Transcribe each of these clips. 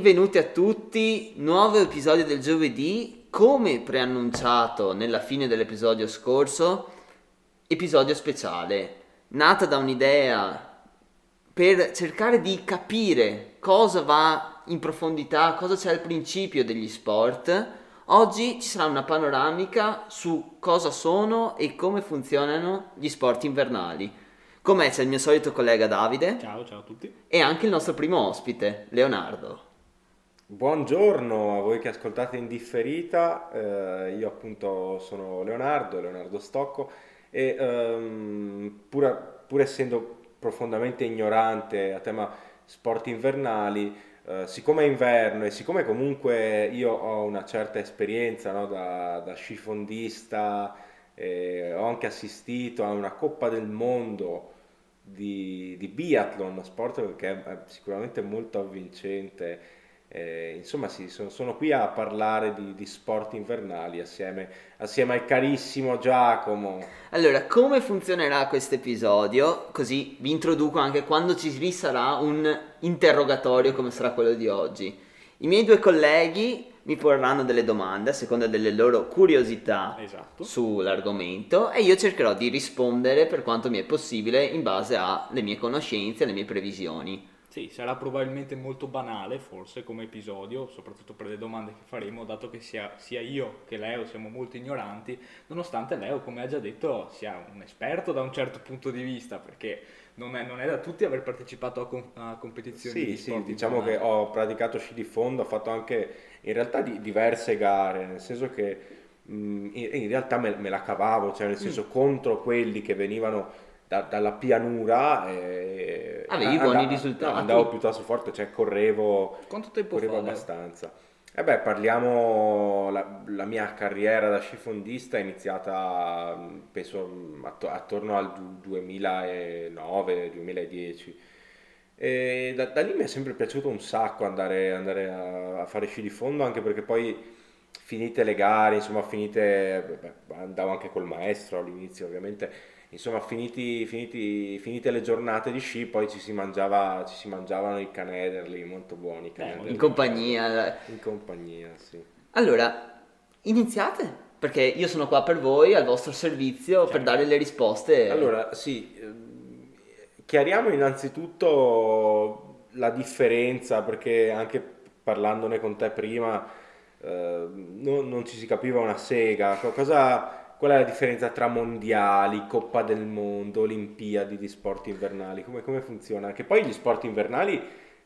Benvenuti a tutti, nuovo episodio del giovedì, come preannunciato nella fine dell'episodio scorso, episodio speciale, nata da un'idea per cercare di capire cosa va in profondità, cosa c'è al principio degli sport. Oggi ci sarà una panoramica su cosa sono e come funzionano gli sport invernali. Con me c'è il mio solito collega Davide. Ciao, ciao a tutti. E anche il nostro primo ospite, Leonardo. Buongiorno a voi che ascoltate in differita, eh, io appunto sono Leonardo, Leonardo Stocco e ehm, pur, pur, essendo profondamente ignorante a tema sport invernali, eh, siccome è inverno e siccome comunque io ho una certa esperienza no, da, da scifondista, eh, ho anche assistito a una Coppa del Mondo di, di biathlon, sport che è sicuramente molto avvincente eh, insomma, sì, sono, sono, qui a parlare di, di sport invernali assieme, assieme, al carissimo Giacomo. Allora, come funzionerà questo episodio? Così vi introduco anche quando ci sarà un interrogatorio come sarà quello di oggi. I miei due colleghi mi porranno delle domande a seconda delle loro curiosità esatto. sull'argomento e io cercherò di rispondere per quanto mi è possibile in base alle mie conoscenze, alle mie previsioni. Sì, sarà probabilmente molto banale forse come episodio, soprattutto per le domande che faremo, dato che sia, sia, io che Leo siamo molto ignoranti, nonostante Leo, come ha già detto, sia un esperto da un certo punto di vista, perché non è, non è da tutti aver partecipato a, com- a competizioni. Sì, di sì, diciamo che ho praticato sci di fondo, ho fatto anche in realtà di, diverse gare, nel senso che mh, in, in, realtà me, me, la cavavo, cioè nel senso mm. contro quelli che venivano da, dalla pianura e avevi andavo, buoni risultati. andavo piuttosto forte cioè correvo quanto tempo correvo fa, abbastanza. E eh beh parliamo la, la, mia carriera da scifondista è iniziata penso attorno al 2009 2010 e da, da, lì mi è sempre piaciuto un sacco andare, andare a, a, fare sci di fondo anche perché poi finite le gare insomma finite beh, andavo anche col maestro all'inizio ovviamente insomma finiti, finiti, finite le giornate di sci poi ci si, mangiava, ci si mangiavano i canederli molto buoni canederli, in compagnia in compagnia sì. Allora iniziate perché io sono qua per voi al vostro servizio certo. per dare le risposte. Allora sì ehm, chiariamo innanzitutto la differenza perché anche parlandone con te prima eh, non, non ci si capiva una sega. Cosa qual è la differenza tra mondiali, Coppa del Mondo, Olimpiadi di sport invernali? Come, come funziona? Che poi gli sport invernali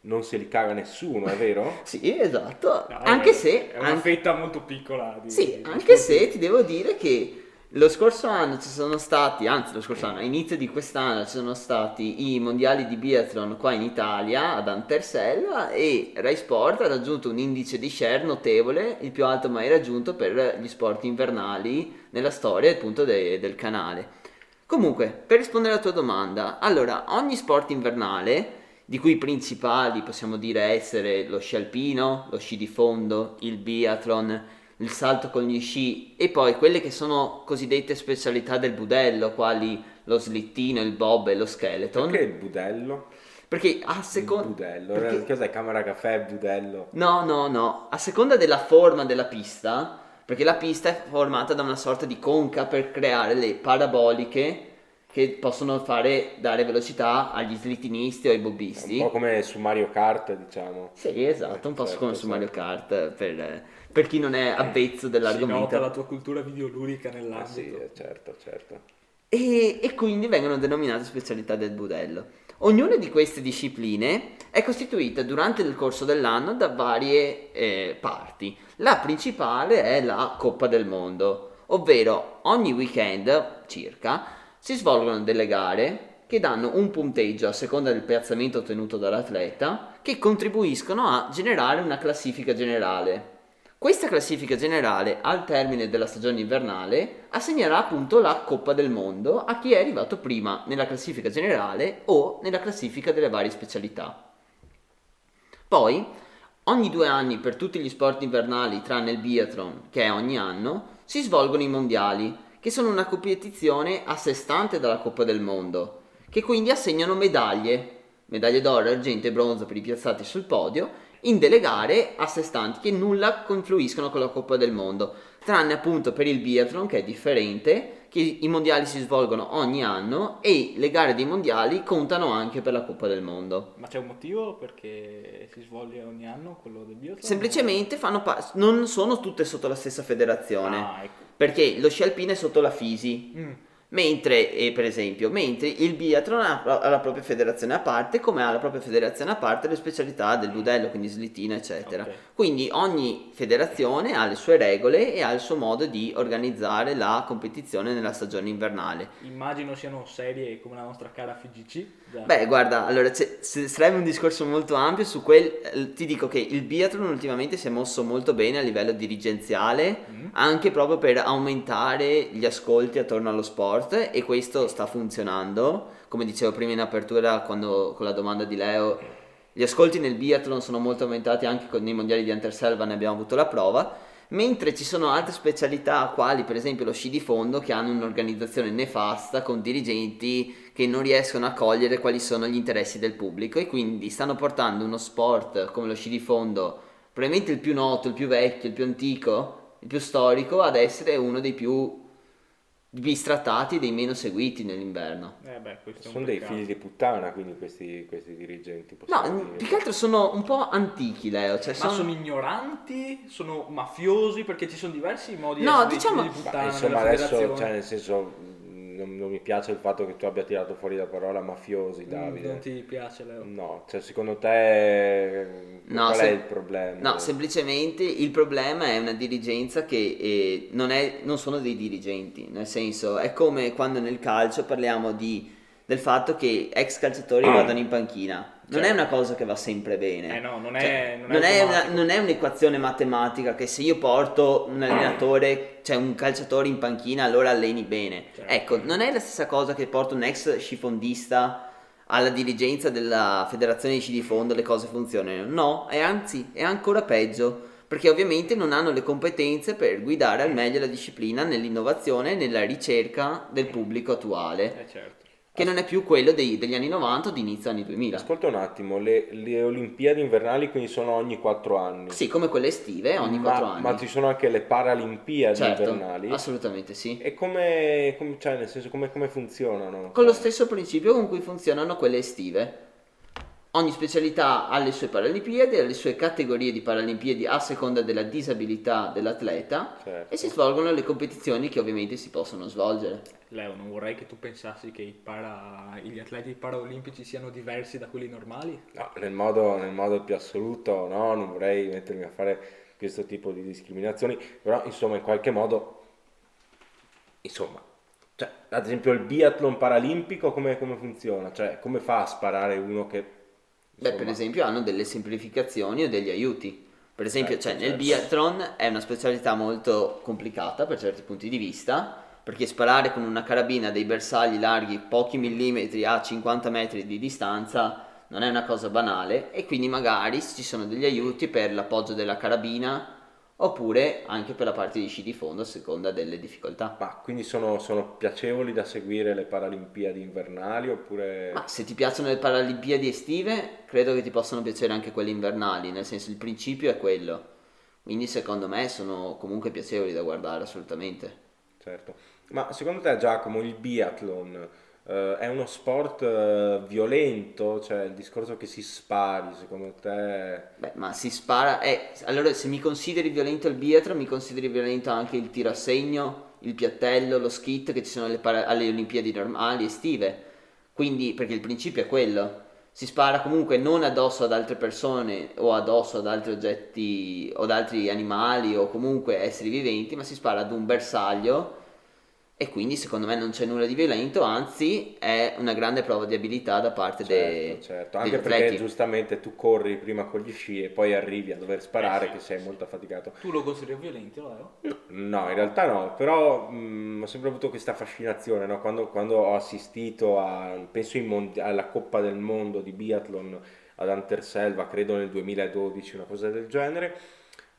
non se li caga nessuno, è vero? sì, esatto. No, anche è, se... È una anche... fetta molto piccola. Di, sì, di anche se ti devo dire che lo scorso anno ci sono stati, anzi lo scorso anno, all'inizio di quest'anno ci sono stati i mondiali di biathlon qua in Italia, ad Anterselva e Rai Sport ha raggiunto un indice di share notevole, il più alto mai raggiunto per gli sport invernali nella storia appunto de- del canale. Comunque, per rispondere alla tua domanda, allora ogni sport invernale, di cui i principali possiamo dire essere lo sci alpino, lo sci di fondo, il biathlon, il salto con gli sci e poi quelle che sono cosiddette specialità del budello, quali lo slittino, il bob e lo skeleton. Perché il budello? Perché a seconda... budello, perché... cos'è camera caffè budello? No, no, no, a seconda della forma della pista, perché la pista è formata da una sorta di conca per creare le paraboliche che possono fare dare velocità agli slittinisti o ai bobbisti. Un po' come su Mario Kart, diciamo. Sì, esatto, un po' certo, come su Mario Kart per per chi non è avvezzo dell'argomento. Si nota la tua cultura videoludica nell'ambito. Ah, sì, certo, certo. E, e, quindi vengono denominate specialità del budello. Ognuna di queste discipline è costituita durante il corso dell'anno da varie eh, parti. La principale è la Coppa del Mondo, ovvero ogni weekend circa si svolgono delle gare che danno un punteggio a seconda del piazzamento ottenuto dall'atleta che contribuiscono a generare una classifica generale questa classifica generale al termine della stagione invernale assegnerà appunto la Coppa del Mondo a chi è arrivato prima nella classifica generale o nella classifica delle varie specialità. Poi, ogni due anni per tutti gli sport invernali tranne il biathlon, che è ogni anno, si svolgono i mondiali, che sono una competizione a sé stante dalla Coppa del Mondo, che quindi assegnano medaglie, medaglie d'oro, argento e bronzo per i piazzati sul podio in delle gare a sé stanti che nulla confluiscono con la Coppa del Mondo, tranne appunto per il biathlon che è differente, che i mondiali si svolgono ogni anno e le gare dei mondiali contano anche per la Coppa del Mondo. Ma c'è un motivo perché si svolge ogni anno quello del biathlon? Semplicemente fanno pa- non sono tutte sotto la stessa federazione, Ah, ecco. perché lo sci alpino è sotto la FISI, Mm. Mentre, eh, per esempio, mentre il biathlon ha, ha la propria federazione a parte, come ha la propria federazione a parte le specialità del budello, quindi slittino, eccetera. Ok. Quindi ogni federazione ha le sue regole e ha il suo modo di organizzare la competizione nella stagione invernale. Immagino siano serie come la nostra cara FGC. Beh, guarda, allora se- sarebbe un discorso molto ampio su quel. eh, Ti dico che il biathlon ultimamente si è mosso molto bene a livello dirigenziale, Mm. anche proprio per aumentare gli ascolti attorno allo sport e questo sta funzionando. Come dicevo prima in apertura, quando, con la domanda di Leo, gli ascolti nel biathlon sono molto aumentati anche con, nei mondiali di Anterselva, ne abbiamo avuto la prova. Mentre ci sono altre specialità, quali per esempio lo sci di fondo, che hanno un'organizzazione nefasta con dirigenti che non riescono a cogliere quali sono gli interessi del pubblico. E quindi stanno portando uno sport come lo sci di fondo, probabilmente il più noto, il più vecchio, il più antico, il più storico, ad essere uno dei più bistrattati e dei meno seguiti nell'inverno. Eh beh, questo è un Sono dei figli di puttana, quindi questi, questi dirigenti. No, dire. più che altro sono un po' antichi, Leo. Cioè Ma sono... sono ignoranti? Sono mafiosi? Perché ci sono diversi modi No, di essere dei diciamo- figli di Ma puttana insomma, nella adesso, cioè, nel senso, non, non mi piace il fatto che tu abbia tirato fuori la parola mafiosi, Mm, Davide. Non ti piace, Leo? No, cioè, secondo te No, qual se- è il problema? No, semplicemente il problema è una dirigenza che eh, non, è- non sono dei dirigenti, nel senso è come quando nel calcio parliamo di- del fatto che ex calciatori vadano in panchina. Non è Certo. una cosa che va sempre bene. Eh no, non è- Cioè, non è non è una- non è un'equazione matematica che se io porto un allenatore, cioè un calciatore in panchina, allora alleni bene. Certo. Ecco, non è la stessa cosa che porto un ex scifondista alla dirigenza della federazione di sci di fondo le cose funzionano. No, è anzi, è ancora peggio, perché ovviamente non hanno le competenze per guidare al meglio la disciplina nell'innovazione e nella ricerca del pubblico attuale, Eh certo. Che non è più quello dei- degli anni 90 o di inizio anni 2000. Ascolta un attimo, le, le Olimpiadi invernali quindi sono ogni quattro anni. Sì, come quelle estive ogni ma, 4 anni. Ma ci sono anche le Paralimpiadi certo, invernali. assolutamente sì. E come, come- cioè, nel senso, come, come funzionano? Con lo stesso principio con cui funzionano quelle estive. Ogni specialità ha le sue Paralimpiadi, ha le sue categorie di Paralimpiadi a seconda della disabilità dell'atleta Certo. e si svolgono le competizioni che ovviamente si possono svolgere. Leo, non vorrei che tu pensassi che i para- gli atleti paraolimpici siano diversi da quelli normali? No, nel modo, nel modo più assoluto, no, non vorrei mettermi a fare questo tipo di discriminazioni, però insomma in qualche modo, insomma, cioè, ad esempio il biathlon paralimpico come, come funziona? Cioè, come fa a sparare uno che... Beh, per esempio hanno delle semplificazioni o degli aiuti. Per esempio, Certo, cioè, nel certo. biathlon è una specialità molto complicata per certi punti di vista, perché sparare con una carabina dei bersagli larghi pochi millimetri a 50 metri di distanza non è una cosa banale e quindi magari ci sono degli aiuti per l'appoggio della carabina oppure anche per la parte di sci di fondo a seconda delle difficoltà. Ma quindi sono, sono piacevoli da seguire le Paralimpiadi invernali oppure... Ma se ti piacciono le Paralimpiadi estive, credo che ti possano piacere anche quelle invernali, nel senso il principio è quello. Quindi secondo me sono comunque piacevoli da guardare assolutamente. Certo. Ma secondo te Giacomo il biathlon eh, è uno sport eh, violento? Cioè il discorso che si spari, secondo te... Beh, ma si spara... Eh, allora se mi consideri violento il biathlon, mi consideri violento anche il tiro a segno, il piattello, lo skit che ci sono alle, para- alle Olimpiadi normali estive. Quindi, perché il principio è quello. Si spara comunque non addosso ad altre persone o addosso ad altri oggetti o ad altri animali o comunque esseri viventi, ma si spara ad un bersaglio e quindi secondo me non c'è nulla di violento, anzi è una grande prova di abilità da parte dei, Certo, certo. degli Anche perché atleti. giustamente tu corri prima con gli sci e poi arrivi a dover sparare Eh, sì, che sei sì. molto affaticato. Tu lo consideri violento, Leo? No, in realtà no, però mh, ho sempre avuto questa fascinazione, no? Quando, quando ho assistito a, penso in mondi- alla Coppa del Mondo di biathlon ad Anterselva, credo nel 2012, una cosa del genere,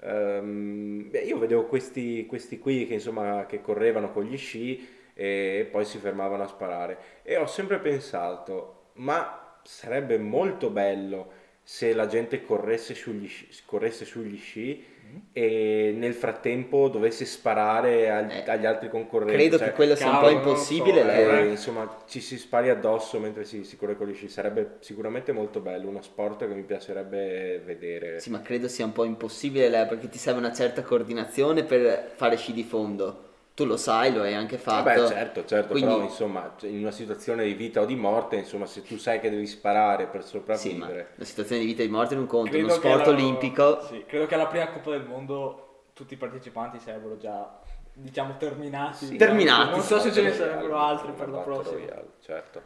ehm, beh, io vedevo questi, questi qui che insomma che correvano con gli sci e poi si fermavano a sparare. E ho sempre pensato, ma sarebbe molto bello se la gente corresse sugli sci, corresse sugli sci Mm. e nel frattempo dovesse sparare ag- Eh, agli altri concorrenti. Credo Cioè, che quello sia un po' impossibile. so, eh, eh. insomma, ci si spari addosso mentre si, si corre con gli sci. Sarebbe sicuramente molto bello, uno sport che mi piacerebbe vedere. Sì, ma credo sia un po' impossibile Leo, perché ti serve una certa coordinazione per fare sci di fondo. Tu lo sai, lo hai anche fatto. Vabbè, certo, certo, Quindi- però insomma, cioè, in una situazione di vita o di morte, insomma, se tu sai che devi sparare per Sì, ma sopravvivere, la situazione di vita e di morte non conta, uno Credo che sport olimpico. sì, credo che alla prima Coppa del Mondo tutti i partecipanti sarebbero già, diciamo, terminati. Sì. Terminati, Non so se ce ne sarebbero altri per la prossima. Royale, certo.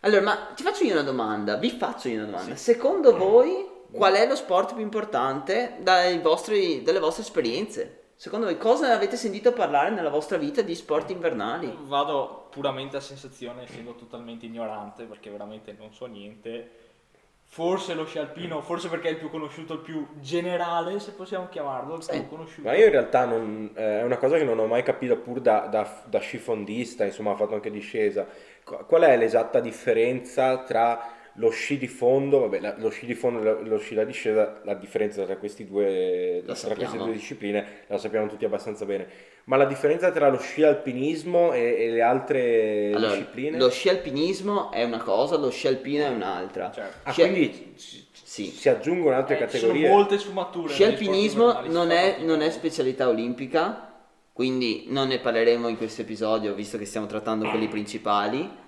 Allora, ma ti faccio io una domanda, vi faccio io una domanda. Secondo voi qual è lo sport più importante dai vostri- dalle vostre esperienze? Secondo voi cosa avete sentito parlare nella vostra vita di sport invernali? Vado puramente a sensazione, essendo totalmente ignorante, perché veramente non so niente. Forse lo sci alpino, forse perché è il più conosciuto, il più generale, se possiamo chiamarlo, il Sì. più conosciuto. Ma io in realtà non- eh, è una cosa che non ho mai capito pur da, da, da scifondista, insomma, ho fatto anche discesa. Qu- Qual è l'esatta differenza tra lo sci di fondo, vabbè, la- lo sci di fondo e lo, lo sci da discesa, la differenza tra, questi due, tra queste due discipline la sappiamo tutti abbastanza bene, ma la differenza tra lo sci alpinismo e, e le altre Allora, discipline? lo sci alpinismo è una cosa, lo sci alpino è un'altra. Certo. Ah, Sci- quindi si, Sì. si aggiungono altre Eh, ci categorie? sono molte sfumature. Sci alpinismo non è, non è specialità olimpica, quindi non ne parleremo in questo episodio visto che stiamo trattando quelli principali,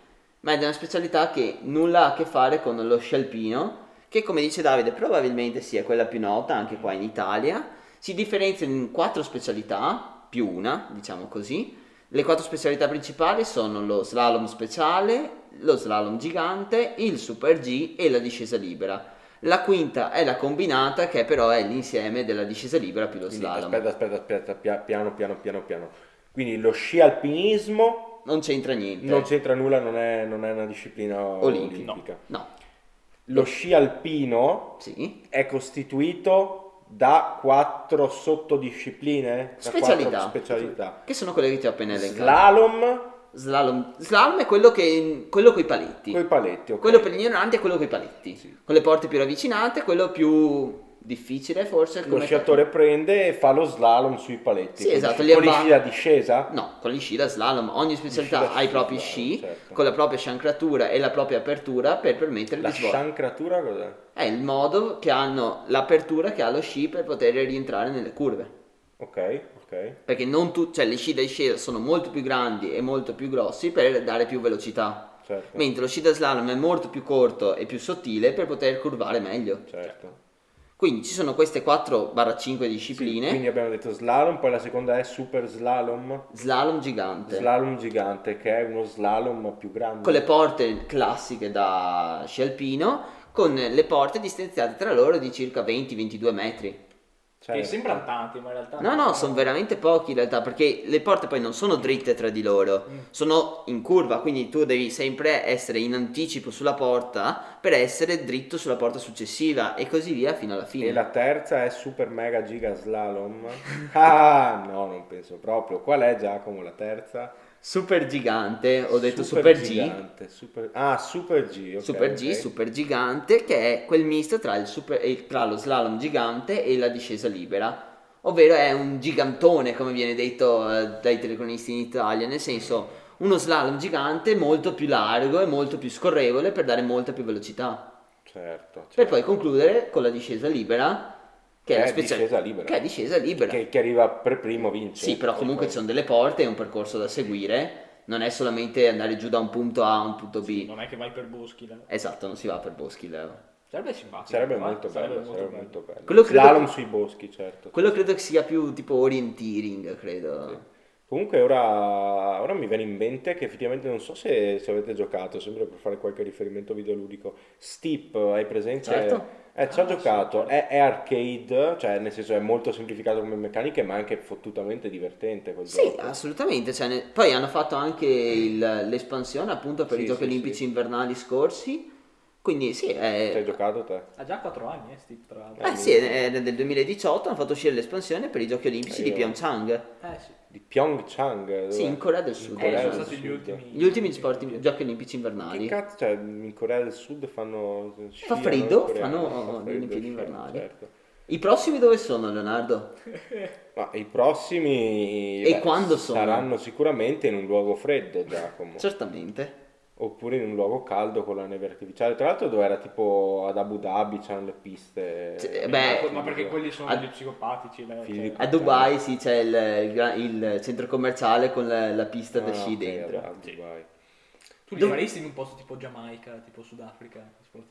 ma è una specialità che nulla ha a che fare con lo sci alpino, che come dice Davide probabilmente sia quella più nota anche qua in Italia, si differenzia in quattro specialità, più una, diciamo così. Le quattro specialità principali sono lo slalom speciale, lo slalom gigante, il super G e la discesa libera. La quinta è la combinata, che però è l'insieme della discesa libera più lo Quindi, slalom. aspetta, aspetta, aspetta, pia- piano, piano, piano, piano. Quindi lo sci alpinismo Non c'entra niente. non c'entra nulla, non è, non è una disciplina Olimpica. olimpica. No, Lo sci alpino sì. è costituito da quattro sottodiscipline, Specialità. quattro specialità. Che sono quelle che ti ho appena elencato. Slalom Slalom. Slalom è quello che quello coi paletti. con i paletti, ok. Quello per gli ignoranti è quello coi paletti. Sì. Con le porte più ravvicinate, quello più difficile forse. Lo come sciatore prende e fa lo slalom sui paletti. Sì, Con esatto, gli sci- Con gli sci da discesa? No, con gli sci da slalom. Ogni specialità ha i propri sci, certo. con la propria sciancratura e la propria apertura per permettere La di svolgere. sciancratura cos'è? È il modo che hanno l'apertura che ha lo sci per poter rientrare nelle curve. Ok, ok. Perché non tu, cioè le sci da discesa sono molto più grandi e molto più grossi per dare più velocità. Certo, Mentre lo sci da slalom è molto più corto e più sottile per poter curvare meglio. certo. Quindi ci sono queste 4-5 discipline. Quindi abbiamo detto slalom, poi la seconda è super slalom. Slalom gigante. Slalom gigante, che è uno slalom più grande. con le porte classiche da sci alpino, con le porte distanziate tra loro di circa 20-22 metri. Certo. Che sembrano tanti, ma in realtà No, no, sono veramente pochi in realtà, perché le porte poi non sono dritte tra di loro, sono in curva, quindi tu devi sempre essere in anticipo sulla porta per essere dritto sulla porta successiva e così via fino alla fine. E la terza è super mega giga slalom. Ah, no, non penso proprio. Qual è Giacomo la terza? Super gigante, ho detto super, G. gigante, super- Ah, super G. ok, Super G, ok. super gigante, che è quel misto tra, il super- eh, tra lo slalom gigante e la discesa libera. Ovvero è un gigantone, come viene detto eh, dai telecronisti in Italia, nel senso uno slalom gigante molto più largo e molto più scorrevole per dare molta più velocità. Certo, Per certo. poi concludere con la discesa libera, che, è, è specia- discesa libera. Che è discesa libera. Che, che arriva per primo vince. Sì, però comunque ci sono delle porte, è un percorso da seguire, non è solamente andare giù da un punto A a un punto B. Non è che vai per boschi. là. Esatto, non si va per boschi, Leo. Sarebbe simpatico. Sarebbe molto Sarebbe bello, molto sarebbe bello. molto bello. Quello credo Slalom che- sui boschi, certo. Quello credo che sia più tipo orienteering, credo. Comunque ora, ora mi viene in mente che effettivamente non so se, se avete giocato, sempre per fare qualche riferimento videoludico. Steep, hai presente? Certo. Eh, ci ho Ah, giocato, è, è arcade, cioè nel senso è molto semplificato come meccaniche, ma anche fottutamente divertente quel Sì, gioco. assolutamente. cioè, ne- Poi hanno fatto anche il- l'espansione appunto per Sì, i giochi sì, olimpici invernali scorsi. Quindi sì, Ci hai è... giocato te? Ha già 4 anni, eh, Steve, tra l'altro. Eh sì, è è del 2018 hanno fatto uscire l'espansione per i giochi olimpici Eh, di Pyeongchang. Eh sì. Di Pyeongchang? dov'è? Sì, in Corea del Sud. In Eh, Corea sono stati gli ultimi. Gli ultimi sport, giochi olimpici Che invernali. cazzo, cioè in Corea del Sud fanno... Fa sciano freddo, fanno fa Olimpiadi invernali. certo. I prossimi dove sono, Leonardo? Ma i prossimi E quando sono? saranno sicuramente in un luogo freddo, Giacomo. Certamente. Oppure in un luogo caldo con la neve artificiale. Tra l'altro dove era tipo ad Abu Dhabi, c'hanno le piste. Sì, eh, beh, ma perché quelli sono a- degli psicopatici. di cioè. A Dubai sì, c'è il, il il centro commerciale con la, la pista da Ah, sci ok, dentro. a Dubai. Tu li faresti in un posto tipo Giamaica, tipo Sudafrica?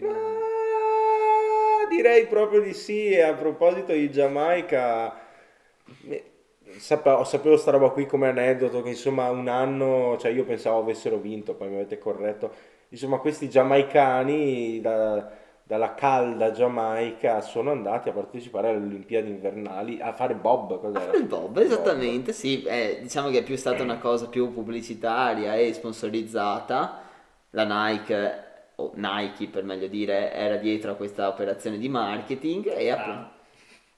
Ah, direi proprio di sì. E a proposito di Giamaica, sapevo, sapevo sta roba qui come aneddoto che insomma un anno, cioè io pensavo avessero vinto, poi mi avete corretto. Insomma, questi giamaicani da- dalla calda Giamaica sono andati a partecipare alle Olimpiadi invernali a fare bob. A Cos'era? fare il bob, esattamente, sì. Eh, diciamo che è più stata una cosa più pubblicitaria e sponsorizzata. La Nike, o Nike per meglio dire, era dietro a questa operazione di marketing e appunto...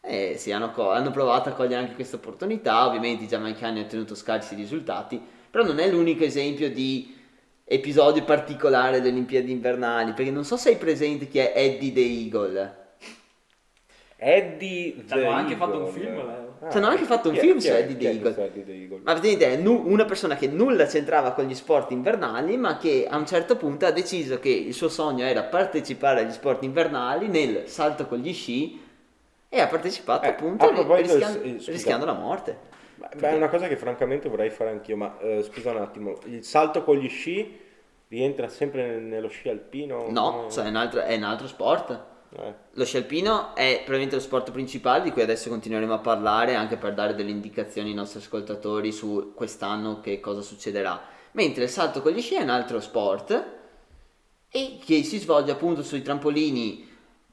Eh sì, hanno, co- hanno provato a cogliere anche questa opportunità, ovviamente i giamaicani hanno ottenuto scarsi risultati, però non è l'unico esempio di episodio particolare delle Olimpiadi invernali, perché non so se hai presente chi è Eddie the Eagle. Eddie Ci hanno the anche fatto un film, Leo. Ah, Ci hanno anche fatto un film chi su è- Eddie the Eagle. Eddie the Eagle? Ma vedete, è nu- una persona che nulla c'entrava con gli sport invernali, ma che a un certo punto ha deciso che il suo sogno era partecipare agli sport invernali nel salto con gli sci e ha partecipato Eh, appunto rischiando, eh, scusa. rischiando la morte. Beh, è una cosa che francamente vorrei fare anch'io, ma eh, scusa un attimo, il salto con gli sci rientra sempre nel- nello sci alpino? No, Come- cioè è un altro, è un altro sport. Eh, Lo sci alpino è probabilmente lo sport principale di cui adesso continueremo a parlare anche per dare delle indicazioni ai nostri ascoltatori su quest'anno che cosa succederà. Mentre il salto con gli sci è un altro sport e che si svolge appunto sui trampolini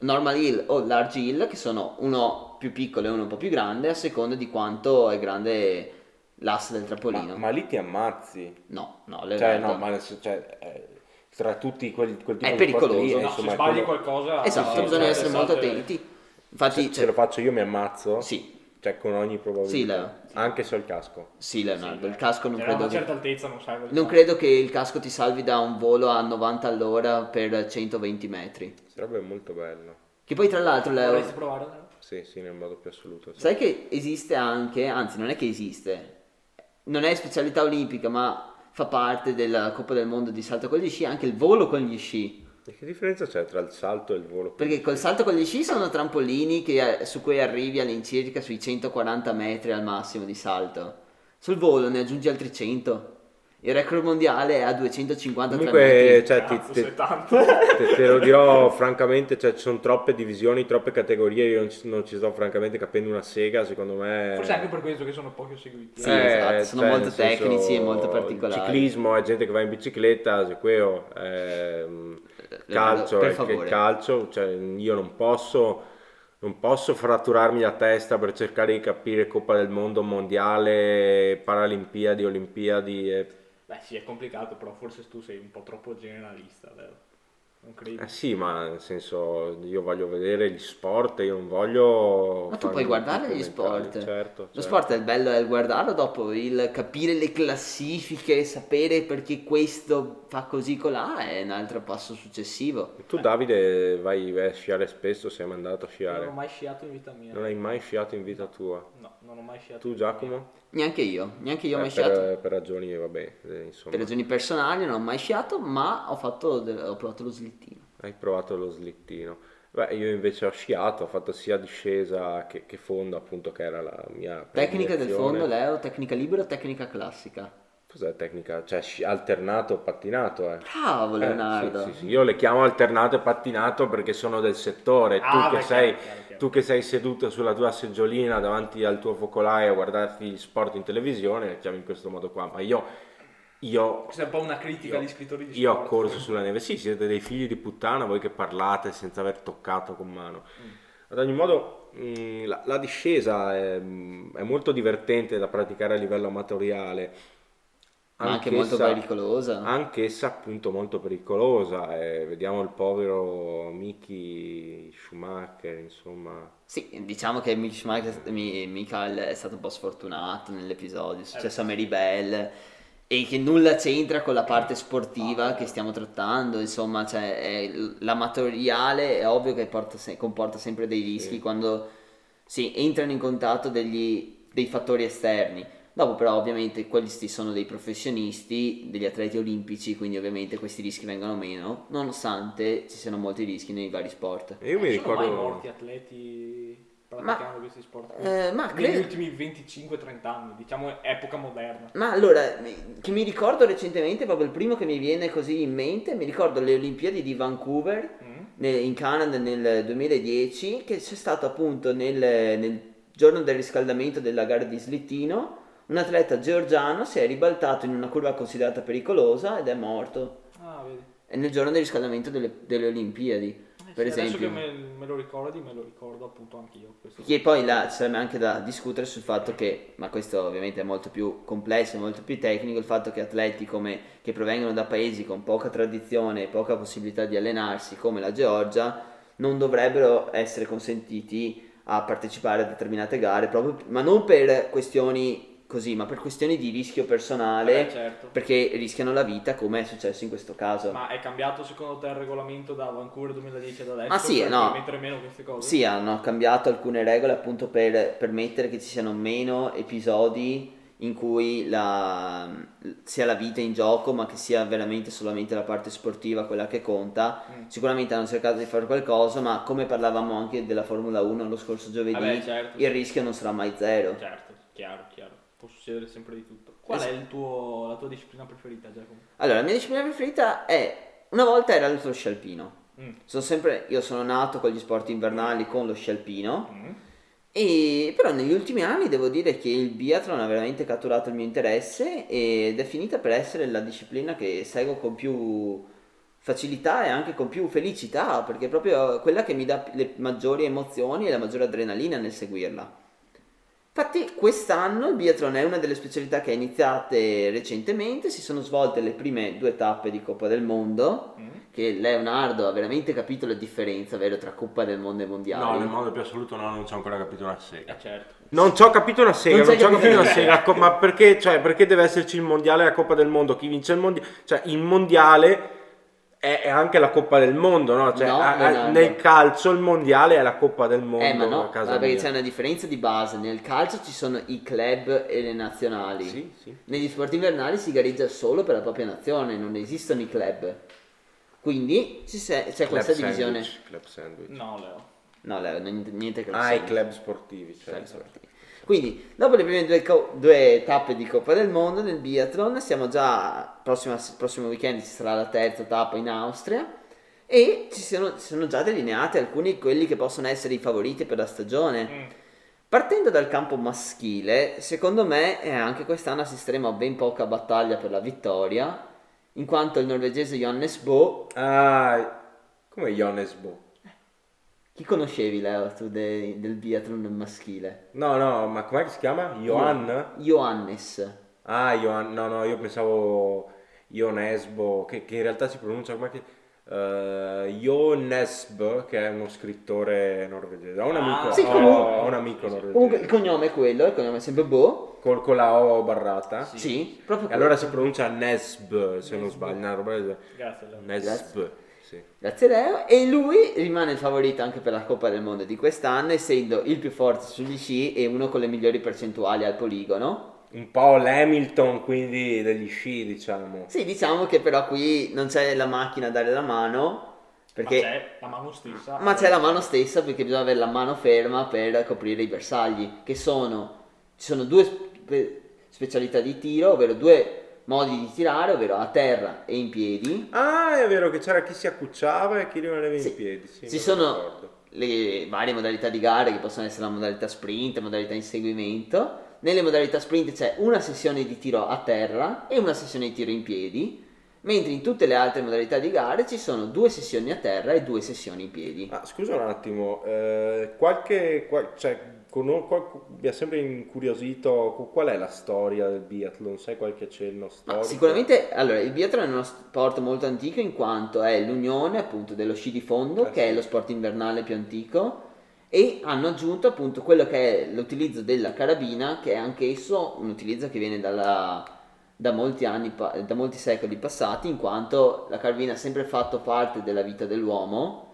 normal hill o large hill che sono uno più piccolo e uno un po' più grande a seconda di quanto è grande l'asse del ma, trampolino. ma lì ti ammazzi. No, no, Cioè, Leonardo. no, ma adesso, cioè, eh, tra tutti quel, quel tipo È di lì, pericoloso. eh, No, insomma, se sbagli quello- qualcosa... Esatto, sì, bisogna cioè, essere molto attenti. Infatti, Se, cioè- lo faccio io mi ammazzo? sì, Cioè, con ogni probabilità. Sì, Leo. Anche se ho il casco. sì, Leonardo, Sì, il casco non credo a una che... certa altezza non sai Non credo che il casco ti salvi da un volo a 90 all'ora per 120 metri. Sarebbe molto bello. Che poi tra l'altro, Leo, Vorresti provare? Sì, sì, nel modo più assoluto. sì. sai che esiste anche, anzi non è che esiste, non è specialità olimpica ma fa parte della Coppa del Mondo di salto con gli sci anche il volo con gli sci. E che differenza c'è tra il salto e il volo? Perché col salto con gli sci sono trampolini che, eh, su cui arrivi all'incirca sui 140 metri al massimo di salto. Sul volo ne aggiungi altri 100. Il record mondiale è a 253 Comunque, cioè, ti- Cazzo, tanto. te, te lo dirò francamente, cioè, ci sono troppe divisioni, troppe categorie, io non ci, non ci sto francamente capendo una sega, secondo me... Forse anche per questo che sono pochi seguiti. Sì, esatto, sono molto nel senso, tecnici e molto particolari. Il ciclismo è gente che va in bicicletta, se quello ehm, calcio, per è favore. calcio, cioè, io non posso, non posso fratturarmi la testa per cercare di capire Coppa del Mondo, Mondiale, Paralimpiadi, Olimpiadi. e- Beh, sì, è complicato, però forse tu sei un po' troppo generalista, Leo. Non credi? Eh sì, ma nel senso io voglio vedere gli sport, io non voglio... Ma tu puoi guardare gli sport. Certo, Lo certo. sport è il bello è il guardarlo dopo, il capire le classifiche, sapere perché questo fa così colà è un altro passo successivo. Tu Davide vai, a sciare spesso, sei mandato a Non sciare. ho mai sciato in vita mia. Non hai mai sciato in vita tua. No, non ho mai sciato. Tu in vita mia. Giacomo? Neanche io, neanche io ho Eh, mai sciato. per, per ragioni, vabbè, eh, insomma. Per ragioni personali non ho mai sciato, ma ho, fatto ho provato lo slittino. Hai provato lo slittino. Beh, io invece ho sciato, ho fatto sia discesa che, che fondo, appunto, che era la mia Tecnica del fondo, Leo, tecnica libera o tecnica classica? Cos'è tecnica? Cioè, alternato, pattinato, eh. Bravo Eh, Leonardo. sì, sì, sì. Io le chiamo alternato e pattinato perché sono del settore. Tu, Ah, che beh, sei. Tu che sei seduto sulla tua seggiolina davanti al tuo focolaio a guardarti gli sport in televisione, le chiami in questo modo qua. Ma io, io, Questa è un po' una critica agli scrittori di io ho sport. corso sulla neve. Sì, siete dei figli di puttana voi che parlate senza aver toccato con mano. Ad ogni modo, mh, la, la discesa è, mh, è molto divertente da praticare a livello amatoriale. Ma anche molto pericolosa. Anch'essa appunto molto pericolosa. eh, vediamo il povero Mickey Schumacher, insomma. Sì, diciamo che Mick Schumacher- Mi- Michael è stato un po' sfortunato nell'episodio, è successo a Mary Bell e che nulla c'entra con la parte sportiva che stiamo trattando, insomma, cioè, è- l'amatoriale è ovvio che porta se- comporta sempre dei rischi Sì. quando si entrano in contatto degli- dei fattori esterni. Dopo però ovviamente questi sono dei professionisti, degli atleti olimpici, quindi ovviamente questi rischi vengono meno, nonostante ci siano molti rischi nei vari sport. E io mi sono mai ricordo... morti atleti praticando questi sport? Eh, ma negli credo- ultimi 25-30 anni, diciamo epoca moderna. Ma allora, che mi ricordo recentemente, proprio il primo che mi viene così in mente, mi ricordo le Olimpiadi di Vancouver Mm? in Canada nel 2010, che c'è stato appunto nel, nel giorno del riscaldamento della gara di slittino, un atleta georgiano si è ribaltato in una curva considerata pericolosa ed è morto. Ah, vedi. È nel giorno del riscaldamento delle, delle Olimpiadi, Eh per sì, Adesso esempio. che me, me lo ricordi, me lo ricordo appunto anch'io. Che poi là sarebbe anche da discutere sul fatto che, ma questo ovviamente è molto più complesso, molto più tecnico, il fatto che atleti come, che provengono da paesi con poca tradizione e poca possibilità di allenarsi, come la Georgia, non dovrebbero essere consentiti a partecipare a determinate gare, proprio, ma non per questioni così, ma per questioni di rischio personale, Vabbè, certo. perché rischiano la vita, come è successo in questo caso. Ma è cambiato secondo te il regolamento da Vancouver 2010 ad adesso? Ma sì, per no. permettere meno queste cose? Sì, hanno cambiato alcune regole appunto per permettere che ci siano meno episodi in cui la, sia la vita in gioco, ma che sia veramente solamente la parte sportiva quella che conta. Mm. Sicuramente hanno cercato di fare qualcosa, ma come parlavamo anche della Formula 1 lo scorso giovedì, Vabbè, certo. il rischio non sarà mai zero. Certo, chiaro. Può succedere sempre di tutto. Qual è il tuo, la tua disciplina preferita, Giacomo? Allora, la mia disciplina preferita è, una volta era lo sci alpino. Mm. Sono sempre, io sono nato con gli sport invernali con lo sci alpino. Mm. E però negli ultimi anni devo dire che il biathlon ha veramente catturato il mio interesse ed è finita per essere la disciplina che seguo con più facilità e anche con più felicità, perché è proprio quella che mi dà le maggiori emozioni e la maggiore adrenalina nel seguirla. Infatti quest'anno il biathlon è una delle specialità che è iniziate recentemente, si sono svolte le prime due tappe di Coppa del Mondo, Mm. che Leonardo ha veramente capito la differenza, vero, tra Coppa del Mondo e Mondiali. No, nel modo più assoluto no, non ci ho ancora capito una sega. Eh, certo. Non ci ho capito una sega, Non non, ci ho capito una sega, ma perché, cioè, perché deve esserci il mondiale e la Coppa del Mondo? Chi vince il mondiale? Cioè, il mondiale è, è anche la Coppa del Mondo, no? Cioè, No, a- a- nel calcio il mondiale è la Coppa del Mondo Eh ma no, a casa ma perché mia. c'è una differenza di base, nel calcio ci sono i club e le nazionali, Sì, sì. negli sport invernali si gareggia solo per la propria nazione, non esistono i club, quindi se- c'è Club questa divisione, sandwich, club sandwich. No, Leo. no Leo, niente, niente club Ah, i sandwich. club sportivi, cioè. Club sportivi. Quindi, dopo le prime due, co- due tappe di Coppa del Mondo nel biathlon, siamo già, prossima- prossimo weekend ci sarà la terza tappa in Austria e ci sono, ci sono già delineati alcuni di quelli che possono essere i favoriti per la stagione. Mm. Partendo dal campo maschile, secondo me eh, anche quest'anno assisteremo a ben poca battaglia per la vittoria, in quanto il norvegese Johannes Bo, Ah, come Johannes Bo. Chi conoscevi Leo tu de- del biathlon maschile? No, no, ma com'è che si chiama? Johan? Johannes. Ah, Johan, no, no, io pensavo Ionesbo, che, che in realtà si pronuncia come che... Uh, Jonesb, che è uno scrittore norvegese. Ho un Ah, amico, sì, ho- comunque- ho un amico norvegese. Comunque il cognome è quello, il cognome è sempre Bo. Col- con la O barrata. Sì, proprio E allora quello. si pronuncia Nesb, se non sbaglio, una roba del genere. Grazie. Nesb, sì. Grazie Leo. E lui rimane il favorito anche per la Coppa del Mondo di quest'anno, essendo il più forte sugli sci e uno con le migliori percentuali al poligono. Un po' l'Hamilton, quindi degli sci, diciamo. Sì, diciamo che però qui non c'è la macchina a dare la mano, perché... Ma c'è la mano stessa. Ma c'è la mano stessa perché bisogna avere la mano ferma per coprire i bersagli, che sono, ci sono due spe- specialità di tiro, ovvero due modi di tirare, ovvero a terra e in piedi. Ah, è vero che c'era chi si accucciava e chi rimaneva Sì. in piedi. Sì, Ci sono ricordo. le varie modalità di gare che possono essere la modalità sprint, modalità inseguimento. Nelle modalità sprint c'è una sessione di tiro a terra e una sessione di tiro in piedi, mentre in tutte le altre modalità di gare ci sono due sessioni a terra e due sessioni in piedi. Ah, scusa un attimo, eh, qualche, qual- cioè, Cono- qual- mi ha sempre incuriosito qual è la storia del biathlon, sai qualche accenno Ma storico? sicuramente, allora, il biathlon è uno sport molto antico in quanto è l'unione appunto dello sci di fondo, Eh, che è sì. lo sport invernale più antico, e hanno aggiunto appunto quello che è l'utilizzo della carabina, che è anch'esso un utilizzo che viene dalla- da molti anni, da molti secoli passati, in quanto la carabina ha sempre fatto parte della vita dell'uomo,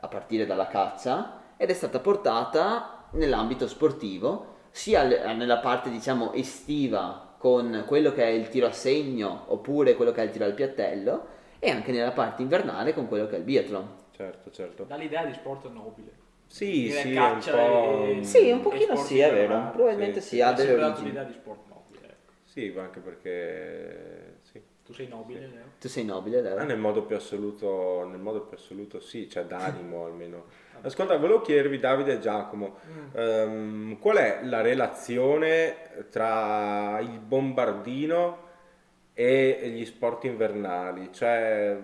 a partire dalla caccia, ed è stata portata nell'ambito sportivo, sia l- nella parte diciamo estiva con quello che è il tiro a segno oppure quello che è il tiro al piattello e anche nella parte invernale con quello che è il biathlon. Certo, certo. Dà l'idea di sport nobile. Sì, sì, è un caccia po'... e- Sì, un pochino sì, è vero, invernale, probabilmente sì, sì, sì, ha delle origini. l'idea di sport nobile. ecco. Sì, ma anche perché... Sì. Tu sei nobile, Leo? Tu sei nobile, Leo? Ah, nel modo più assoluto, nel modo più assoluto sì, c'è d'animo almeno. Ascolta, volevo chiedervi Davide e Giacomo, ehm, qual è la relazione tra il bombardino e gli sport invernali? Cioè,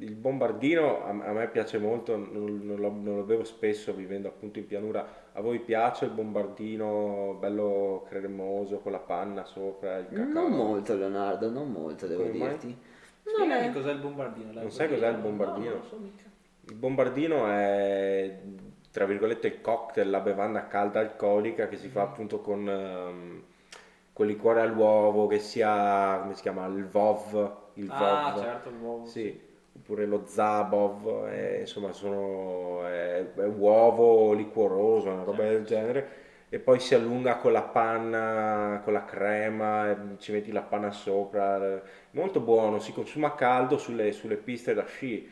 il bombardino a, a me piace molto, non, non lo, non lo bevo spesso vivendo appunto in pianura. A voi piace il bombardino bello cremoso con la panna sopra, il cacao? Non molto Leonardo, non molto devo Come mai? dirti. Spiegami cos'è il bombardino. Non sai cos'è il bombardino? No, non lo so mica. Il bombardino è, tra virgolette, il cocktail, la bevanda calda alcolica che si fa appunto con, ehm, con liquore all'uovo, che sia, come si chiama, il Vov, il Ah, Vov, certo, il uovo. sì, oppure lo Zabov, eh, insomma sono, è, è uovo liquoroso, una roba del genere. E poi si allunga con la panna, con la crema, ci metti la panna sopra. Molto buono, si consuma caldo sulle, sulle piste da sci.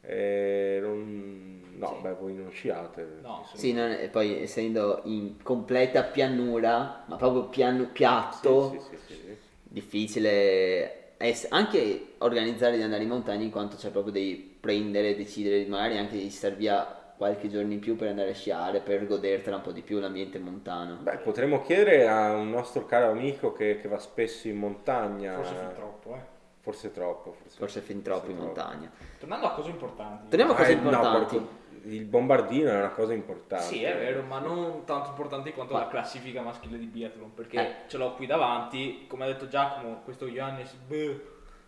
Eh, non- no, Sì. beh, voi non sciate. No. Sì, non- e poi essendo in completa pianura, ma proprio piano- piatto, Sì, sì, sì, sì, sì. difficile ess- anche organizzare di andare in montagna in quanto c'è proprio devi prendere, decidere magari anche di star via qualche giorno in più per andare a sciare, per godertela un po' di più l'ambiente montano. Beh, potremmo chiedere a un nostro caro amico che, che va spesso in montagna. Forse fin troppo, eh. Forse troppo. Forse, Forse fin troppo in troppo. montagna. Tornando a cose importanti. Torniamo a cose Ah, no, importanti. porco- il bombardino è una cosa importante. Sì, è vero, ma non tanto importante quanto Ma- la classifica maschile di biathlon, perché Eh. ce l'ho qui davanti, come ha detto Giacomo, questo Johannes B.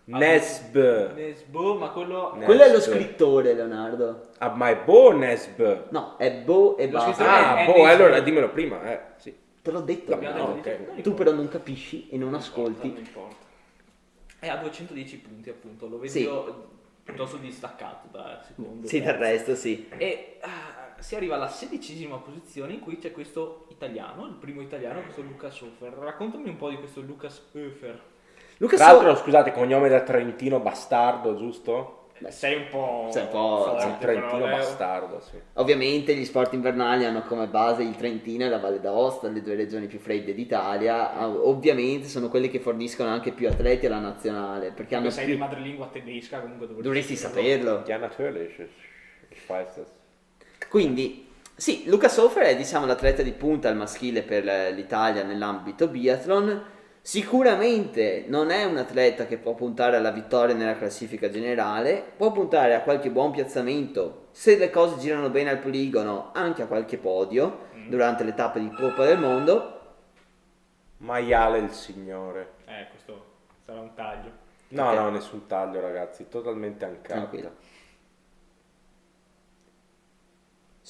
Nesb. Nesbo, ma quello... Ne- Quello è lo scrittore, Leonardo. Ah, ma è Bo Nesb. No, è Bo e basta. Ah, è Nesb. allora dimmelo prima, eh, sì. Te l'ho detto. No, detto ok. di- non Tu però non capisci e non Non ascolti. importa, non importa. È a 210 punti, appunto, lo vedo Sì. piuttosto distaccato dal secondo. Sì, del terzo. resto sì. E ah, si arriva alla sedicesima posizione in cui c'è questo italiano, il primo italiano, questo Lucas Hofer. Raccontami un po' di questo Lucas Hofer. Luca Tra l'altro, scusate, cognome da Trentino bastardo, giusto? Beh, Sei un po'... sei un po'- forte, sì, Trentino bastardo, sì. Ovviamente gli sport invernali hanno come base il Trentino e la Valle d'Aosta, le due regioni più fredde d'Italia. Ah, Ovviamente sono quelle che forniscono anche più atleti alla nazionale, perché hanno sei di più... madrelingua tedesca, comunque dovresti, Dovresti saperlo. Ja, natürlich. Ich, ich weiß das. Quindi, sì, Luca Sofer è diciamo l'atleta di punta al maschile per l'Italia nell'ambito biathlon. Sicuramente non è un atleta che può puntare alla vittoria nella classifica generale, può puntare a qualche buon piazzamento, se le cose girano bene al poligono, anche a qualche podio durante le tappe di Coppa del Mondo. Maiale il signore. Eh, questo sarà un taglio. No, Ok. no, nessun taglio, ragazzi, totalmente ancato. Tranquillo.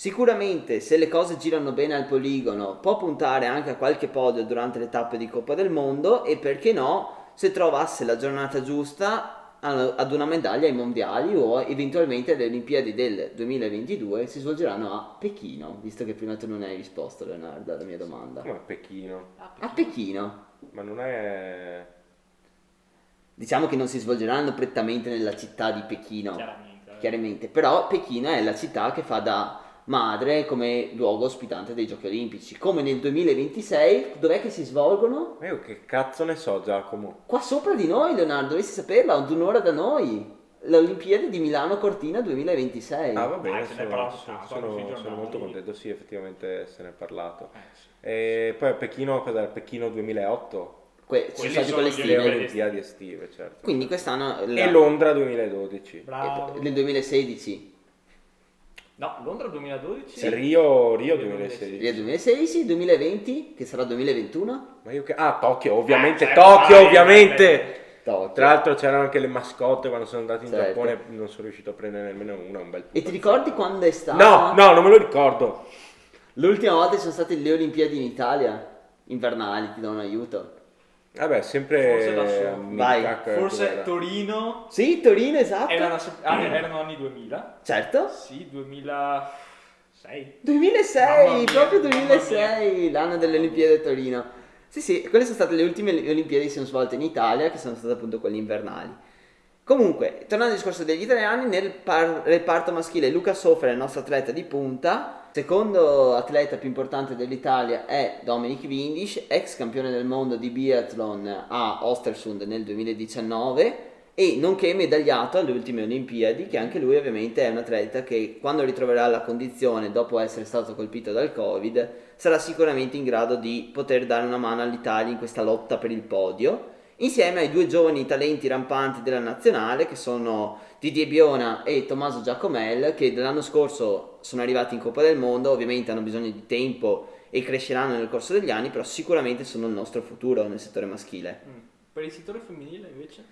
Sicuramente se le cose girano bene al poligono può puntare anche a qualche podio durante le tappe di Coppa del Mondo e perché no, se trovasse la giornata giusta ad una medaglia ai mondiali o eventualmente alle Olimpiadi del 2022 si svolgeranno a Pechino, visto che prima tu non hai risposto Leonardo alla mia domanda. Come a Pechino? A Pechino. Ma non è... Diciamo che non si svolgeranno prettamente nella città di Pechino. Chiaramente. eh. chiaramente, però Pechino è la città che fa da madre come luogo ospitante dei giochi olimpici. Come nel 2026, dov'è che si svolgono? Ma io che cazzo ne so, Giacomo? Qua sopra di noi, Leonardo, dovresti saperlo, ad un'ora da noi. Le Olimpiadi di Milano Cortina 2026. Ah, va bene, Dai, se ne è sono, sono- sono- sono molto contento, sì, effettivamente se ne è parlato. Eh, sì. E poi a Pechino, cos'era? Pechino 2008? Que- ci Quelli sono sono quelle. Olimpiadi estive, certo. Quindi quest'anno la- E Londra 2012. Bravo. e- nel 2016. No, Londra 2012. Sì. Rio, Rio Rio 2016. Via 2016, 2020, che sarà 2021. Ma io che... Ah, Tokyo, ovviamente, Eh, Tokyo, vai, ovviamente. Tokyo. Tra l'altro c'erano anche le mascotte quando sono andato in Certo. Giappone, non sono riuscito a prendere nemmeno una, un bel E ti ricordi quando è stata? No, no, non me lo ricordo. L'ultima volta ci sono state le Olimpiadi in Italia, invernali, ti do un aiuto. Vabbè, sempre... Forse Vai. Forse. Torino. Sì, Torino, esatto. Erano, anni, erano anni 2000. Certo. Sì, 2006. 2006, Mamma mia, proprio mamma 2006, l'anno delle Olimpiadi a Torino. Sì, sì, quelle sono state le ultime Olimpiadi che si sono svolte in Italia, che sono state appunto quelle invernali. Comunque, tornando al discorso degli italiani, nel par- reparto maschile Luca Sofra è il nostro atleta di punta, secondo atleta più importante dell'Italia è Dominic Windisch, ex campione del mondo di biathlon a Ostersund nel 2019 e nonché medagliato alle ultime Olimpiadi, che anche lui ovviamente è un atleta che quando ritroverà la condizione dopo essere stato colpito dal Covid sarà sicuramente in grado di poter dare una mano all'Italia in questa lotta per il podio insieme ai due giovani talenti rampanti della nazionale che sono Didier Biona e Tommaso Giacomel che dell'anno scorso sono arrivati in Coppa del Mondo, ovviamente hanno bisogno di tempo e cresceranno nel corso degli anni, però sicuramente sono il nostro futuro nel settore maschile. Mm. Per il settore femminile invece?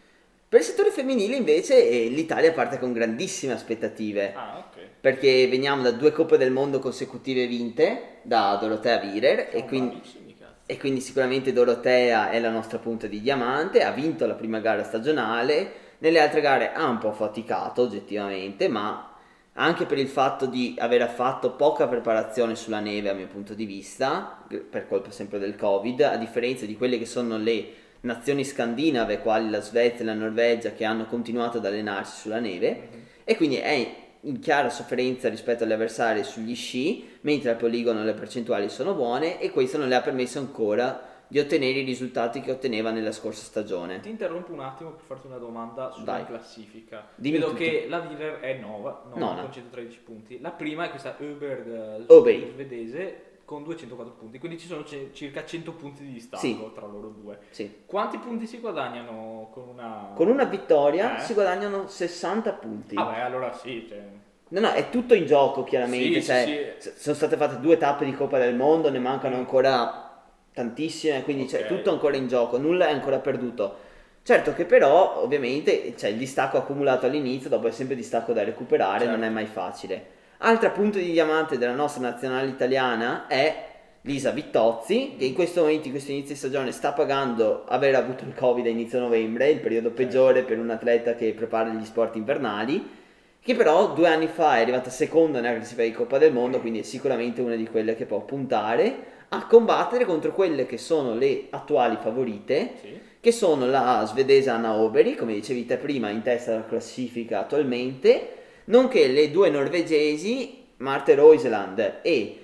Per il settore femminile invece eh, l'Italia parte con grandissime aspettative Ah, ok. perché veniamo da due Coppe del Mondo consecutive vinte da Dorotea Virer e quindi. E quindi sicuramente Dorotea è la nostra punta di diamante, ha vinto la prima gara stagionale, nelle altre gare ha un po' faticato oggettivamente, ma anche per il fatto di aver fatto poca preparazione sulla neve a mio punto di vista, per colpa sempre del Covid, a differenza di quelle che sono le nazioni scandinave, quali la Svezia e la Norvegia, che hanno continuato ad allenarsi sulla neve, e quindi è in chiara sofferenza rispetto agli avversari sugli sci, mentre al poligono le percentuali sono buone e questo non le ha permesso ancora di ottenere i risultati che otteneva nella scorsa stagione. Ti interrompo un attimo per farti una domanda sulla Vai. classifica. Dimmi Vedo tutto. che la Wiener è nova, Nona. con 113 punti. La prima è questa Öberg eh, Obey. svedese con 204 punti, quindi ci sono ce- circa 100 punti di distacco Sì. tra loro due. Sì. Quanti punti si guadagnano con una... Con una vittoria Eh? si guadagnano 60 punti. Ah beh, allora sì, cioè... No, no, è tutto in gioco chiaramente. Sì, cioè, Sono state fatte due tappe di Coppa del Mondo, ne mancano ancora tantissime, quindi c'è Ok. tutto ancora in gioco, nulla è ancora perduto. Certo che però, ovviamente, c'è il distacco accumulato all'inizio, dopo è sempre distacco da recuperare, Certo. non è mai facile. Altra punto di diamante della nostra nazionale italiana è Lisa Vittozzi, che in questo momento, in questo inizio di stagione, sta pagando aver avuto il Covid a inizio novembre, il periodo peggiore per un atleta che prepara gli sport invernali, che però due anni fa è arrivata seconda nella classifica di Coppa del Mondo, quindi è sicuramente una di quelle che può puntare a combattere contro quelle che sono le attuali favorite, Sì. che sono la svedese Anna Oberi, come dicevi te prima, in testa alla classifica attualmente, nonché le due norvegesi Marte Roiseland e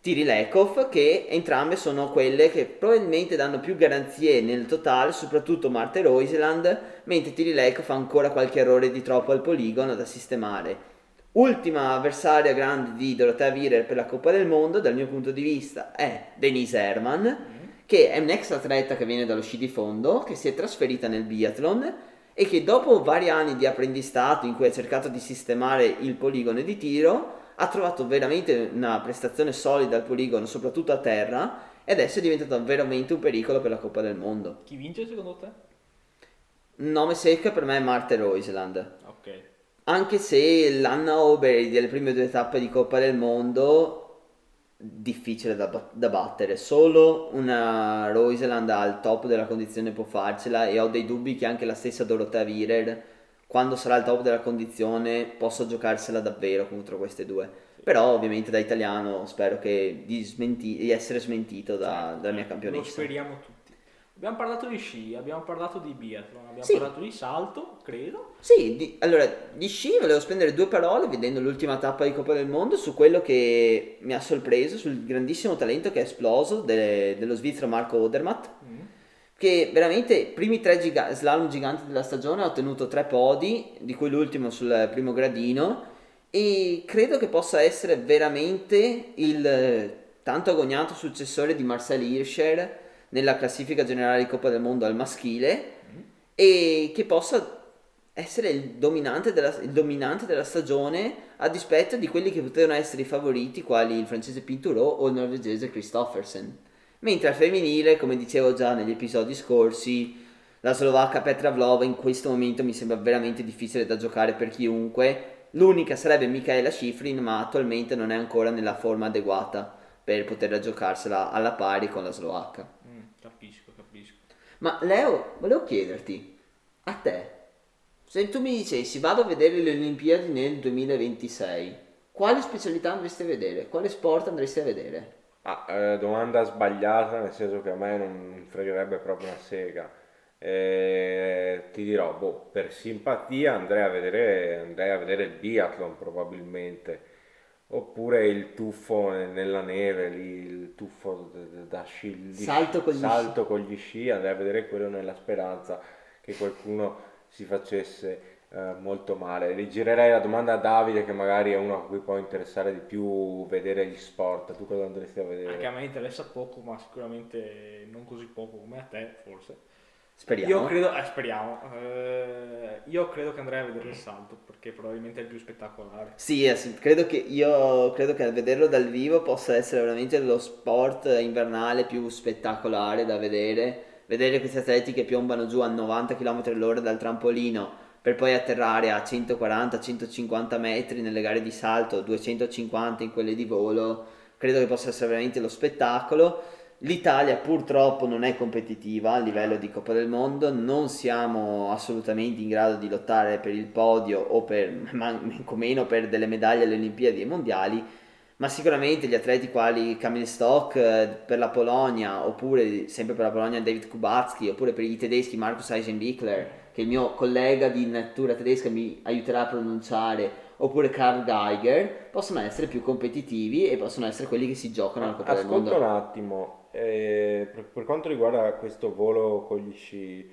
Tiri Lekov, che entrambe sono quelle che probabilmente danno più garanzie nel totale, soprattutto Marte Roiseland, mentre Tiri Lekov ha ancora qualche errore di troppo al poligono da sistemare. Ultima avversaria grande di Dorothea Virer per la Coppa del Mondo, dal mio punto di vista, è Denise Herman, che è un ex atleta che viene dallo sci di fondo, che si è trasferita nel biathlon e che dopo vari anni di apprendistato in cui ha cercato di sistemare il poligono di tiro, ha trovato veramente una prestazione solida al poligono, soprattutto a terra, e adesso è diventato veramente un pericolo per la Coppa del Mondo. Chi vince secondo te? Nome secco per me è Marte Roiseland. Anche se l'Anna Oberg delle prime due tappe di Coppa del Mondo difficile da, da battere. Solo una Roiseland al top della condizione può farcela e ho dei dubbi che anche la stessa Dorothea Virer quando sarà al top della condizione possa giocarsela davvero contro queste due. Però ovviamente da italiano spero che di, smenti- di essere smentito da- dalla mia Lo campionessa. speriamo tutti. Abbiamo parlato di sci, abbiamo parlato di biathlon, abbiamo Sì. parlato di salto, credo. Sì, di- allora di sci volevo spendere due parole vedendo l'ultima tappa di Coppa del Mondo su quello che mi ha sorpreso, sul grandissimo talento che è esploso de- dello svizzero Marco Odermatt, Mm. che veramente primi tre giga- slalom giganti della stagione ha ottenuto tre podi, di cui l'ultimo sul primo gradino, e credo che possa essere veramente il eh, tanto agognato successore di Marcel Hirscher nella classifica generale di Coppa del Mondo al maschile e che possa essere il dominante, della, il dominante della stagione a dispetto di quelli che potevano essere i favoriti quali il francese Pinturò o il norvegese Christoffersen. Mentre al femminile, come dicevo già negli episodi scorsi, la slovacca Petra Vlova in questo momento mi sembra veramente difficile da giocare per chiunque. L'unica sarebbe Michaela Schifrin, ma attualmente non è ancora nella forma adeguata per poter giocarsela alla pari con la slovacca. Mm, capisco, capisco. Ma Leo, volevo chiederti, a te, se tu mi dicessi vado a vedere le Olimpiadi nel 2026, quale specialità andresti a vedere? Quale sport andresti a vedere? Ah, eh, domanda sbagliata, nel senso che a me non fregherebbe proprio una sega. Eh, ti dirò, boh, per simpatia andrei a vedere, andrei a vedere il biathlon probabilmente, oppure il tuffo nella neve, lì, il tuffo da sci, salto, con gli, salto sci. con gli sci, andrei a vedere quello nella speranza che qualcuno si facesse eh, molto male. Rigirerei la domanda a Davide, che magari è uno a cui può interessare di più vedere gli sport. Tu cosa andresti a vedere? Anche a me interessa poco, ma sicuramente non così poco come a te, forse. Speriamo. Io credo, eh, speriamo. Eh, io credo che andrei a vedere il salto perché probabilmente è il più spettacolare. Sì, eh, credo che io credo che vederlo dal vivo possa essere veramente lo sport invernale più spettacolare da vedere. Vedere questi atleti che piombano giù a 90 km all'ora dal trampolino per poi atterrare a 140-150 metri nelle gare di salto, 250 in quelle di volo, credo che possa essere veramente lo spettacolo. L'Italia purtroppo non è competitiva a livello di Coppa del Mondo, non siamo assolutamente in grado di lottare per il podio o per, meno per delle medaglie alle Olimpiadi e mondiali, ma sicuramente gli atleti quali Kamil Stock eh, per la Polonia, oppure sempre per la Polonia David Kubacki, oppure per i tedeschi Markus Eisenbichler, che il mio collega di natura tedesca mi aiuterà a pronunciare, oppure Karl Geiger, possono essere più competitivi e possono essere quelli che si giocano alla Coppa Ascolta del Mondo. un attimo, eh, per, per, quanto riguarda questo volo con gli sci,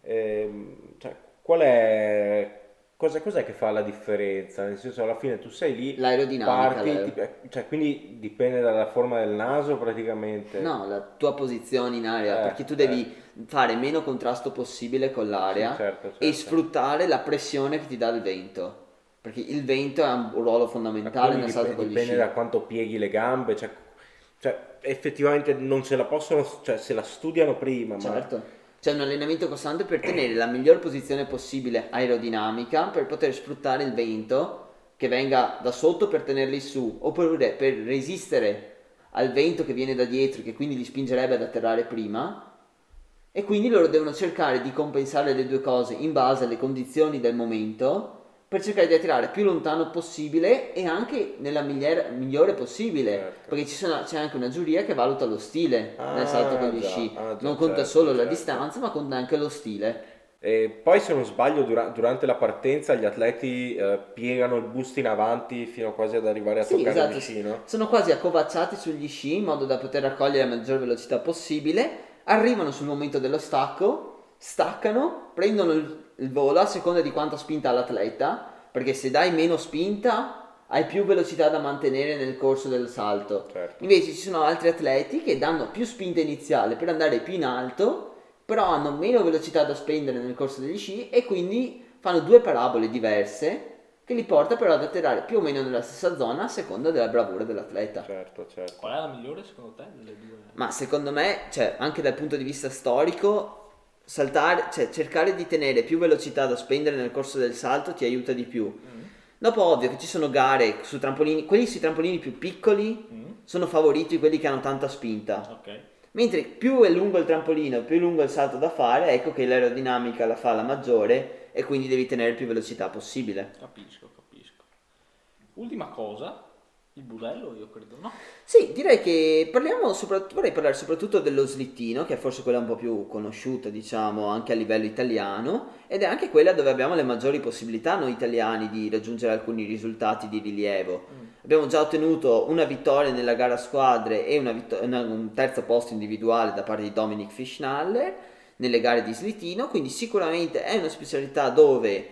eh, cioè, qual è... Cosa, cos'è che fa la differenza? Nel senso, alla fine tu sei lì, L'aerodinamica, parti, ti, cioè, quindi dipende dalla forma del naso praticamente. No, la tua posizione in aria, Eh, perché tu devi fare meno contrasto possibile con l'aria Sì, certo, certo. e sfruttare la pressione che ti dà il vento. Perché il vento ha un ruolo fondamentale nel salto con gli dipende sci. da quanto pieghi le gambe, cioè, cioè, effettivamente non se la possono, cioè se la studiano prima, ma Certo. C'è un allenamento costante per tenere la miglior posizione possibile aerodinamica per poter sfruttare il vento che venga da sotto per tenerli su, oppure per resistere al vento che viene da dietro, che quindi li spingerebbe ad atterrare prima. E quindi loro devono cercare di compensare le due cose in base alle condizioni del momento per cercare di attirare più lontano possibile e anche nella migliore, migliore possibile. Certo. Perché ci sono- c'è anche una giuria che valuta lo stile nel salto con gli Ah, sci. già, ah, già, non conta certo, solo la certo. distanza, ma conta anche lo stile. E poi se non sbaglio dura- durante la partenza gli atleti eh, piegano il busto in avanti fino quasi ad arrivare a Sì, toccare esatto. gli sci, no? Sono quasi accovacciati sugli sci in modo da poter raccogliere la maggior velocità possibile. Arrivano sul momento dello stacco, staccano, prendono il, il volo a seconda di quanta spinta ha l'atleta. Perché se dai meno spinta, hai più velocità da mantenere nel corso del salto. Certo. Invece ci sono altri atleti che danno più spinta iniziale per andare più in alto, però hanno meno velocità da spendere nel corso degli sci e quindi fanno due parabole diverse che li porta però ad atterrare più o meno nella stessa zona a seconda della bravura dell'atleta. Certo, certo. Qual è la migliore secondo te delle due? Ma secondo me, cioè, anche dal punto di vista storico, saltare, cioè, cercare di tenere più velocità da spendere nel corso del salto ti aiuta di più. Mm. Dopo, ovvio che ci sono gare su trampolini, quelli sui trampolini più piccoli Mm. sono favoriti quelli che hanno tanta spinta. Ok. Mentre più è lungo il trampolino, più è lungo il salto da fare, ecco che l'aerodinamica la fa la maggiore e quindi devi tenere più velocità possibile. Capisco, capisco. Ultima cosa, il budello io credo, no? Sì, direi che parliamo soprattutto, vorrei parlare soprattutto dello slittino, che è forse quella un po' più conosciuta, diciamo, anche a livello italiano, ed è anche quella dove abbiamo le maggiori possibilità noi italiani di raggiungere alcuni risultati di rilievo. Mm. Abbiamo già ottenuto una vittoria nella gara a squadre e una vitto- una- un terzo posto individuale da parte di Dominic Fischnaller nelle gare di slittino, quindi sicuramente è una specialità dove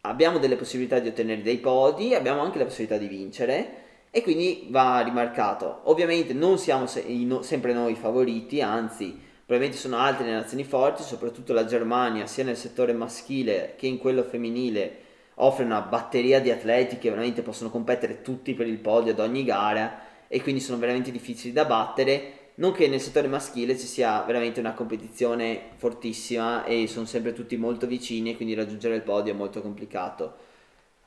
abbiamo delle possibilità di ottenere dei podi, abbiamo anche la possibilità di vincere e quindi va rimarcato. Ovviamente non siamo se- no- sempre noi favoriti, anzi probabilmente sono altre le nazioni forti, soprattutto la Germania, sia nel settore maschile che in quello femminile, offre una batteria di atleti che veramente possono competere tutti per il podio ad ogni gara e quindi sono veramente difficili da battere. Non che nel settore maschile ci sia veramente una competizione fortissima e sono sempre tutti molto vicini e quindi raggiungere il podio è molto complicato.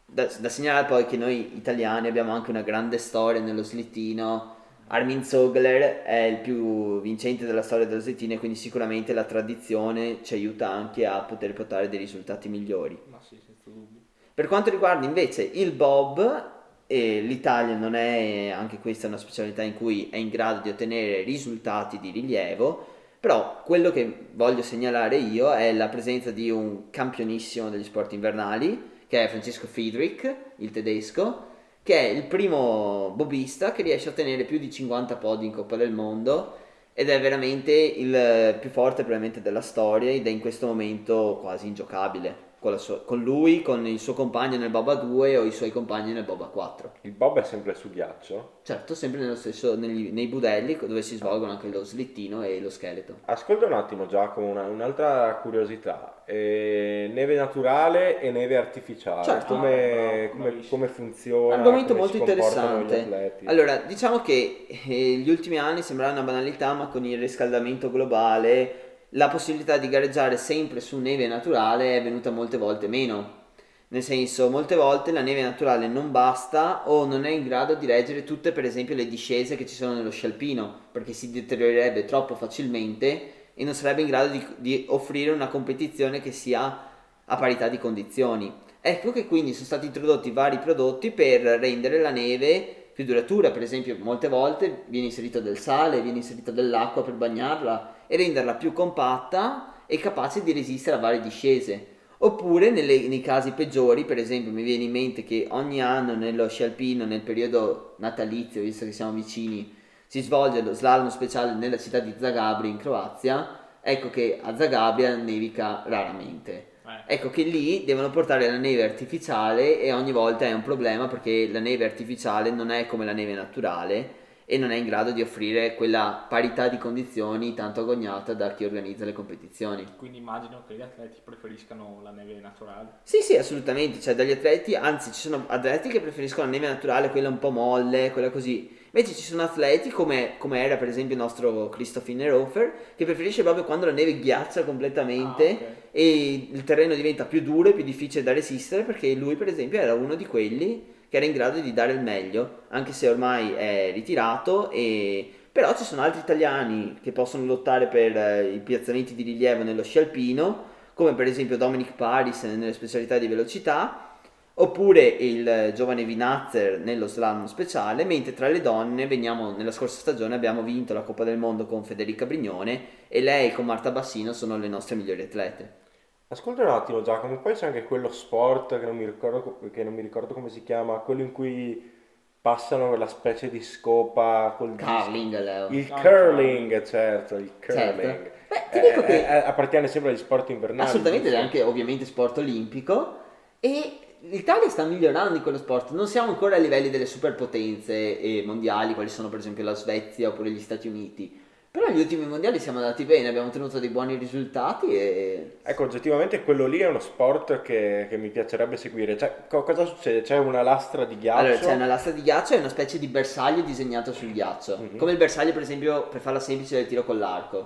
Da, da segnalare poi che noi italiani abbiamo anche una grande storia nello slittino. Armin Zogler è il più vincente della storia dello slittino e quindi sicuramente la tradizione ci aiuta anche a poter portare dei risultati migliori. Ma sì, senza dubbio. Per quanto riguarda invece il bob, eh, l'Italia non è anche questa una specialità in cui è in grado di ottenere risultati di rilievo, però quello che voglio segnalare io è la presenza di un campionissimo degli sport invernali, che è Francesco Friedrich, il tedesco, che è il primo bobista che riesce a ottenere più di 50 podi in Coppa del Mondo ed è veramente il più forte probabilmente della storia ed è in questo momento quasi ingiocabile con, sua, con, lui, con il suo compagno nel Boba 2 o i suoi compagni nel Boba 4. Il Bob è sempre su ghiaccio? Certo, sempre stesso, negli, nei budelli dove si svolgono anche lo slittino e lo scheletro. Ascolta un attimo Giacomo, una, un'altra curiosità. Eh, neve naturale e neve artificiale. Certo. Come, ah, come, come funziona? Argomento molto interessante. Allora, diciamo che eh, gli ultimi anni sembrava una banalità, ma con il riscaldamento globale la possibilità di gareggiare sempre su neve naturale è venuta molte volte meno. Nel senso, molte volte la neve naturale non basta o non è in grado di reggere tutte, per esempio, le discese che ci sono nello sci alpino, perché si deteriorerebbe troppo facilmente e non sarebbe in grado di, di offrire una competizione che sia a parità di condizioni. Ecco che quindi sono stati introdotti vari prodotti per rendere la neve più duratura, per esempio molte volte viene inserito del sale, viene inserito dell'acqua per bagnarla e renderla più compatta e capace di resistere a varie discese. Oppure nelle, nei casi peggiori, per esempio mi viene in mente che ogni anno nello sci alpino, nel periodo natalizio, visto che siamo vicini, si svolge lo slalom speciale nella città di Zagabria in Croazia, ecco che a Zagabria nevica raramente. Eh. Ecco che lì devono portare la neve artificiale e ogni volta è un problema perché la neve artificiale non è come la neve naturale e non è in grado di offrire quella parità di condizioni tanto agognata da chi organizza le competizioni. Quindi immagino che gli atleti preferiscano la neve naturale. Sì, sì, assolutamente, cioè dagli atleti, anzi ci sono atleti che preferiscono la neve naturale, quella un po' molle, quella così. Invece ci sono atleti come, come era per esempio il nostro Christoph Innerhofer che preferisce proprio quando la neve ghiaccia completamente ah, okay. e il terreno diventa più duro e più difficile da resistere perché lui per esempio era uno di quelli che era in grado di dare il meglio, anche se ormai è ritirato e... Però ci sono altri italiani che possono lottare per eh, i piazzamenti di rilievo nello sci alpino, come per esempio Dominic Paris nelle specialità di velocità, oppure il giovane Vinazzer nello slalom speciale, mentre tra le donne veniamo, nella scorsa stagione abbiamo vinto la Coppa del Mondo con Federica Brignone e lei con Marta Bassino sono le nostre migliori atlete. Ascolta un attimo Giacomo, poi c'è anche quello sport che non mi ricordo, che non mi ricordo come si chiama, quello in cui passano quella specie di scopa col curling, Leo. Il ah, curling, certo, il curling. Certo. Beh, ti dico eh, che eh, appartiene sempre agli sport invernali. Assolutamente, è anche ovviamente sport olimpico e l'Italia sta migliorando in quello sport, non siamo ancora a livelli delle superpotenze mondiali, quali sono per esempio la Svezia oppure gli Stati Uniti però agli ultimi mondiali siamo andati bene, abbiamo ottenuto dei buoni risultati e... Ecco, oggettivamente quello lì è uno sport che, che mi piacerebbe seguire. Cioè, co- cosa succede? C'è una lastra di ghiaccio? Allora, c'è una lastra di ghiaccio e una specie di bersaglio disegnato sul ghiaccio. Mm-hmm. Come il bersaglio, per esempio, per farla semplice, del tiro con l'arco.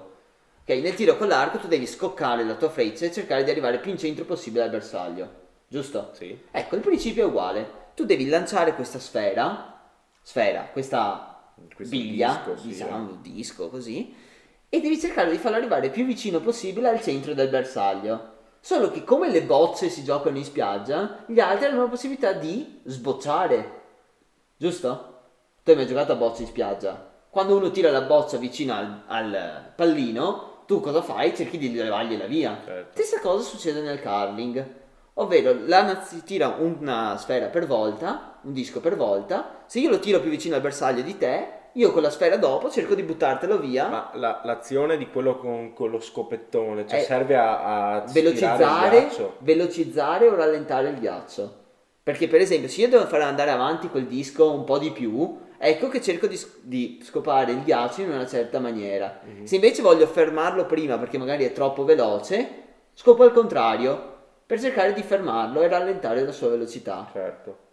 Ok, nel tiro con l'arco tu devi scoccare la tua freccia e cercare di arrivare più in centro possibile al bersaglio. Giusto? Sì. Ecco, il principio è uguale. Tu devi lanciare questa sfera, sfera, questa biglia, disco, diciamo, sì, eh. disco così, e devi cercare di farlo arrivare più vicino possibile al centro del bersaglio. Solo che come le bocce si giocano in spiaggia, gli altri hanno la possibilità di sbocciare. Giusto? Tu hai mai giocato a bocce in spiaggia? Quando uno tira la boccia vicino al, al pallino, tu cosa fai? Cerchi di levargliela via. Certo. Stessa cosa succede nel curling. Ovvero, la si tira una sfera per volta, un disco per volta. Se io lo tiro più vicino al bersaglio di te, io con la sfera dopo cerco di buttartelo via. Ma la, l'azione di quello con, con lo scopettone, cioè serve a, a velocizzare, velocizzare o rallentare il ghiaccio. Perché per esempio se io devo fare andare avanti quel disco un po' di più, ecco che cerco di, di scopare il ghiaccio in una certa maniera. Mhm. Se invece voglio fermarlo prima perché magari è troppo veloce, scopo al contrario, per cercare di fermarlo e rallentare la sua velocità. Certo.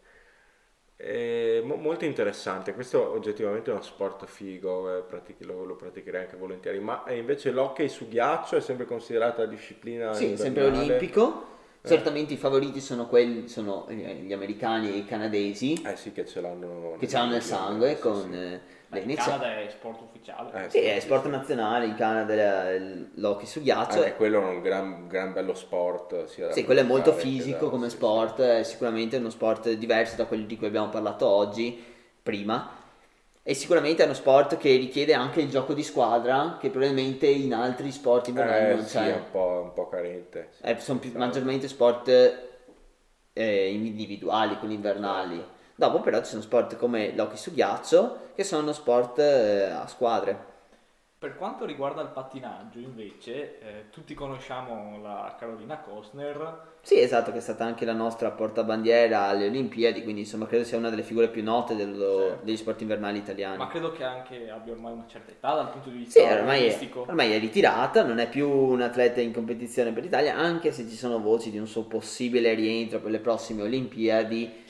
È mo- molto interessante, questo oggettivamente è uno sport figo, eh, pratichi- lo, lo praticherei anche volentieri, ma eh, invece l'hockey su ghiaccio è sempre considerata disciplina Sì, sempre olimpico. Eh. Certamente i favoriti sono quelli, sono eh, gli americani e i canadesi Eh sì, che ce l'hanno che ce l'hanno nel sangue con sì. Eh, Beh, c'è- Canada è sport ufficiale. Eh, Sì, è sport nazionale, in Canada è l'hockey su ghiaccio. Anche quello è un gran, gran bello sport. sia Sì, quello è molto fisico da- come sì, sport, è sicuramente uno sport diverso da quelli di cui abbiamo parlato oggi, prima. E sicuramente è uno sport che richiede anche il gioco di squadra, che probabilmente in altri sport sì. invernali Eh, non sì, c'è. è un po', un po' carente. sì. Eh, sono più- Esatto. maggiormente sport eh, individuali, quelli invernali. Dopo però ci sono sport come l'hockey su ghiaccio, che sono sport eh, a squadre. Per quanto riguarda il pattinaggio, invece, eh, tutti conosciamo la Carolina Costner. Sì, esatto, che è stata anche la nostra portabandiera alle Olimpiadi, quindi insomma credo sia una delle figure più note dello- Certo. degli sport invernali italiani. Ma credo che anche abbia ormai una certa età dal punto di vista Sì, ormai è, ormai è ritirata, non è più un atleta in competizione per l'Italia, anche se ci sono voci di un suo possibile rientro per le prossime Olimpiadi.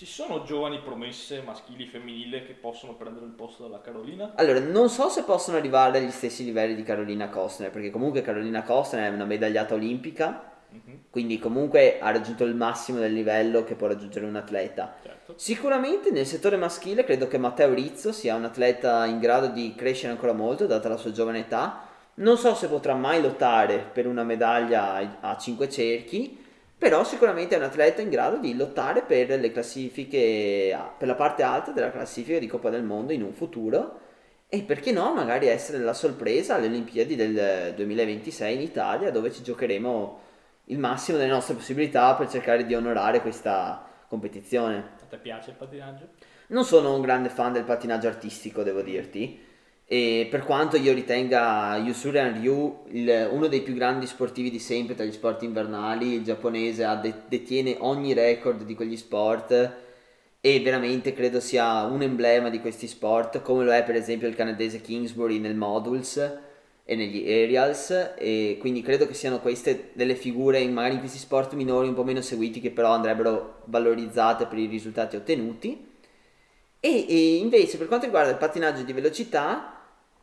Ci sono giovani promesse maschili e femminili che possono prendere il posto della Carolina? Allora, non so se possono arrivare agli stessi livelli di Carolina Costner, perché comunque Carolina Costner è una medagliata olimpica, Mhm, quindi comunque ha raggiunto il massimo del livello che può raggiungere un atleta. certo. Sicuramente nel settore maschile credo che Matteo Rizzo sia un atleta in grado di crescere ancora molto, data la sua giovane età. Non so se potrà mai lottare per una medaglia a 5 cerchi, però sicuramente è un atleta in grado di lottare per le classifiche, per la parte alta della classifica di Coppa del Mondo in un futuro. E perché no, magari essere la sorpresa alle Olimpiadi del 2026 in Italia, dove ci giocheremo il massimo delle nostre possibilità per cercare di onorare questa competizione. A te piace il pattinaggio? Non sono un grande fan del pattinaggio artistico, devo dirti. E per quanto io ritenga Yusurian Ryu il- uno dei più grandi sportivi di sempre tra gli sport invernali, il giapponese de- detiene ogni record di quegli sport e veramente credo sia un emblema di questi sport, come lo è per esempio il canadese Kingsbury nel modules e negli aerials e quindi credo che siano queste delle figure magari in questi sport minori un po' meno seguiti che però andrebbero valorizzate per i risultati ottenuti. E, e invece per quanto riguarda il pattinaggio di velocità,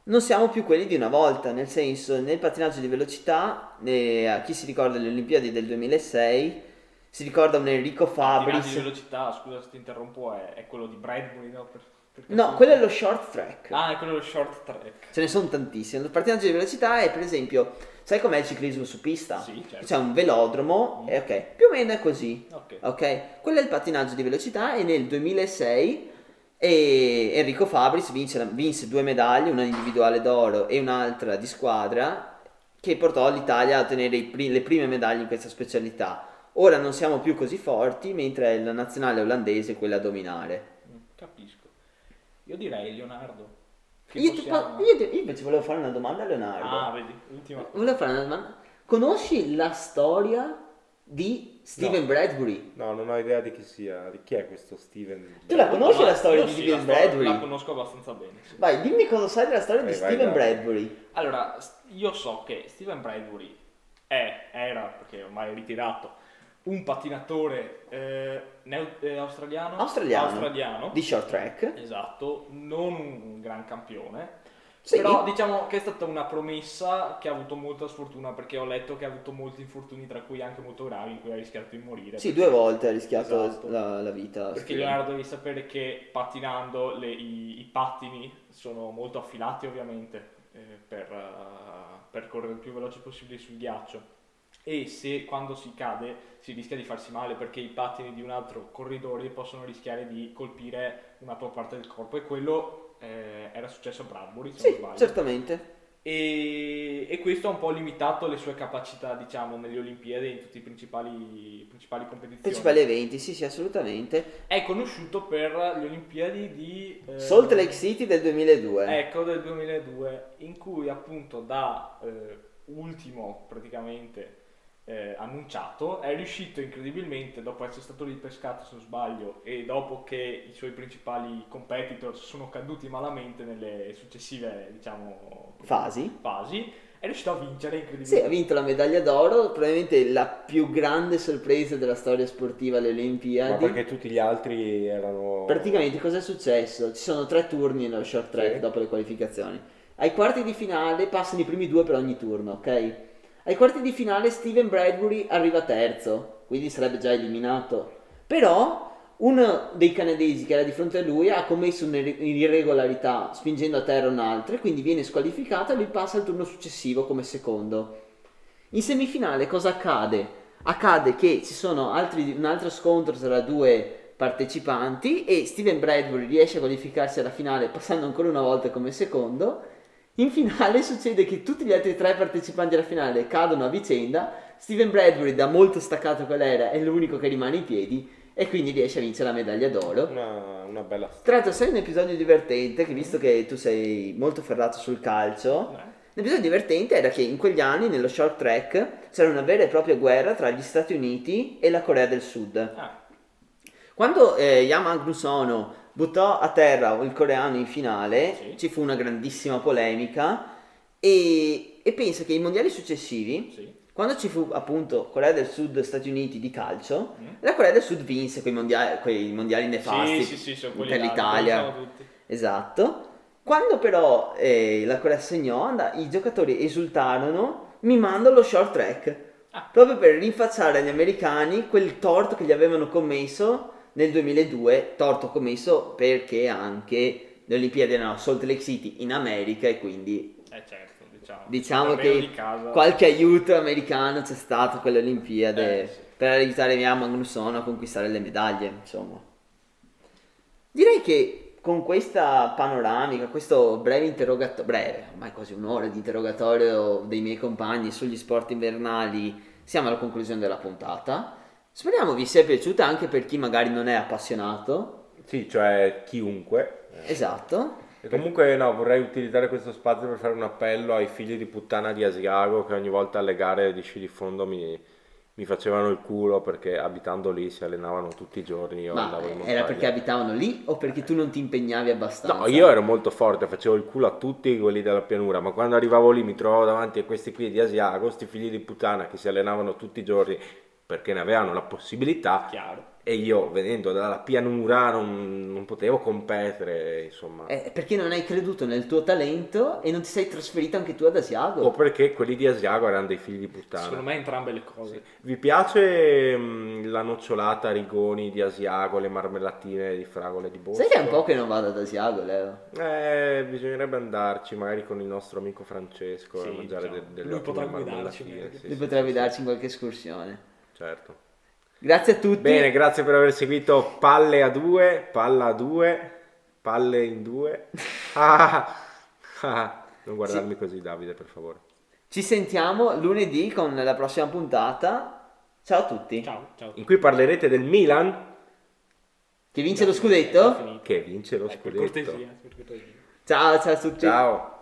non siamo più quelli di una volta, nel senso nel pattinaggio di velocità, eh, a chi si ricorda le Olimpiadi del 2006, si ricorda un Enrico Pattinaggio di Fabris. velocità, scusa se ti interrompo, è, è quello di Bradbury, no? Per- No, quello è lo short track. Ah, è quello dello short track. Ce ne sono tantissimi. Il pattinaggio di velocità è per esempio, sai com'è il ciclismo su pista? Sì, certo. C'è un velodromo e ok, più o meno è così. Ok. Ok, quello è il pattinaggio di velocità e nel 2006 e Enrico Fabris vince, la- vinse due medaglie, una individuale d'oro e un'altra di squadra, che portò l'Italia a ottenere i pri- le prime medaglie in questa specialità. Ora non siamo più così forti, mentre è la nazionale olandese quella a dominare. Mm, Capisco. Io direi Leonardo. Io, ti possiamo- fa- io ti- io invece volevo fare una domanda a Leonardo. Ah, vedi, ultima. Volevo fare una domanda. Conosci la storia di Steven No. Bradbury? No, non ho idea di chi sia, di chi è questo Steven. Tu la conosci la storia di sì, Steven la storia- Bradbury? La conosco abbastanza bene. sì. Vai, dimmi cosa sai della storia di Vai, vai, Steven dai. Bradbury. Allora, io so che Steven Bradbury è, era, perché ormai è ritirato, un pattinatore eh, neo- eh, australiano? Australiano. Australiano. Di short track. Esatto, non un gran campione. Sì. Però diciamo che è stata una promessa che ha avuto molta sfortuna perché ho letto che ha avuto molti infortuni, tra cui anche molto gravi, in cui ha rischiato di morire. Sì, due volte ha rischiato Esatto. la, la vita. Perché Steven. Leonardo devi sapere che pattinando le- i, i pattini sono molto affilati ovviamente eh, per, eh, per correre il più veloce possibile sul ghiaccio e se quando si cade si rischia di farsi male perché i pattini di un altro corridore possono rischiare di colpire una tua parte del corpo e quello eh, era successo a Bradbury se non Sì, sbaglio. certamente. E, e questo ha un po' limitato le sue capacità diciamo nelle Olimpiadi e in tutte le principali, principali competizioni. Principali eventi, sì, sì, assolutamente. È conosciuto per le Olimpiadi di eh, Salt Lake City del 2002. Ecco, del 2002, in cui appunto da eh, ultimo praticamente eh, annunciato, è riuscito incredibilmente, dopo essere stato ripescato se non sbaglio, e dopo che i suoi principali competitors sono caduti malamente nelle successive, diciamo, Fasi. fasi, è riuscito a vincere Sì, ha incredibilmente. vinto la medaglia d'oro, probabilmente la più grande sorpresa della storia sportiva alle Ma Olimpiadi. perché tutti gli altri erano... Praticamente cosa è successo? Ci sono tre turni nello short track Sì. dopo le qualificazioni. Ai quarti di finale passano i primi due per ogni turno, ok? Ai quarti di finale Steven Bradbury arriva terzo, quindi sarebbe già eliminato. Però uno dei canadesi che era di fronte a lui ha commesso un'irregolarità spingendo a terra un altro e quindi viene squalificato e lui passa al turno successivo come secondo. In semifinale cosa accade? Accade che ci sono altri- un altro scontro tra due partecipanti e Steven Bradbury riesce a qualificarsi alla finale passando ancora una volta come secondo. In finale succede che tutti gli altri tre partecipanti alla finale cadono a vicenda. Steven Bradbury, da molto staccato qual era, è l'unico che rimane in piedi e quindi riesce a vincere la medaglia d'oro. Una, una bella storia. Tra l'altro, sai un episodio divertente che visto che tu sei molto ferrato sul calcio, Eh. L'episodio divertente era che in quegli anni nello short track c'era una vera e propria guerra tra gli Stati Uniti e la Corea del Sud. Ah, Quando eh, Yama Grusono buttò a terra il coreano in finale, Sì. ci fu una grandissima polemica e, e pensa che i mondiali successivi, sì. quando ci fu appunto Corea del Sud e Stati Uniti di calcio, Mm. la Corea del Sud vinse quei mondiali, quei mondiali nefasti Sì, per l'Italia. Esatto. Quando però eh, la Corea segnò, and- i giocatori esultarono mimando lo short track. Ah. Proprio per rinfacciare agli americani quel torto che gli avevano commesso nel 2002, torto commesso perché anche le Olimpiadi erano a Salt Lake City in America e quindi Eh certo, diciamo. diciamo che qualche aiuto americano c'è stato con le Olimpiadi Eh, sì. per aiutare Mia Magnusson a conquistare le medaglie, insomma. Direi che con questa panoramica, questo breve interrogatorio, breve, ormai quasi un'ora di interrogatorio dei miei compagni sugli sport invernali, siamo alla conclusione della puntata. Speriamo vi sia piaciuta anche per chi magari non è appassionato. Sì, cioè chiunque. Esatto. E comunque no, vorrei utilizzare questo spazio per fare un appello ai figli di puttana di Asiago che ogni volta alle gare di sci di fondo mi, mi facevano il culo perché abitando lì si allenavano tutti i giorni, io Ma andavo in era perché abitavano lì o perché tu non ti impegnavi abbastanza? No, io ero molto forte, facevo il culo a tutti quelli della pianura, ma quando arrivavo lì mi trovavo davanti a questi qui di Asiago, questi figli di puttana che si allenavano tutti i giorni perché ne avevano la possibilità Chiaro. e io venendo dalla pianura non, non potevo competere, insomma. Eh, perché non hai creduto nel tuo talento e non ti sei trasferito anche tu ad Asiago? O perché quelli di Asiago erano dei figli di puttana. Secondo me entrambe le cose. Vi piace mh, la nocciolata a rigoni di Asiago, le marmellatine di fragole di Bosco? Sai che è un po' che non vado ad Asiago, Leo? Eh, bisognerebbe andarci magari con il nostro amico Francesco Sì, a mangiare diciamo. de- delle Lui potrà guidarci. Sì, Lui sì, potrebbe sì, darci in qualche escursione. Certo. Grazie a tutti. Bene, grazie per aver seguito Palle a due, Palla a due, Palle in due. Ah, ah. Non guardarmi così Davide, per favore. Ci sentiamo lunedì con la prossima puntata. Ciao a tutti. Ciao, ciao. In cui parlerete del Milan Che vince lo È scudetto? che vince lo Eh, per scudetto. cortesia, per cortesia. Ciao, ciao a tutti. Ciao.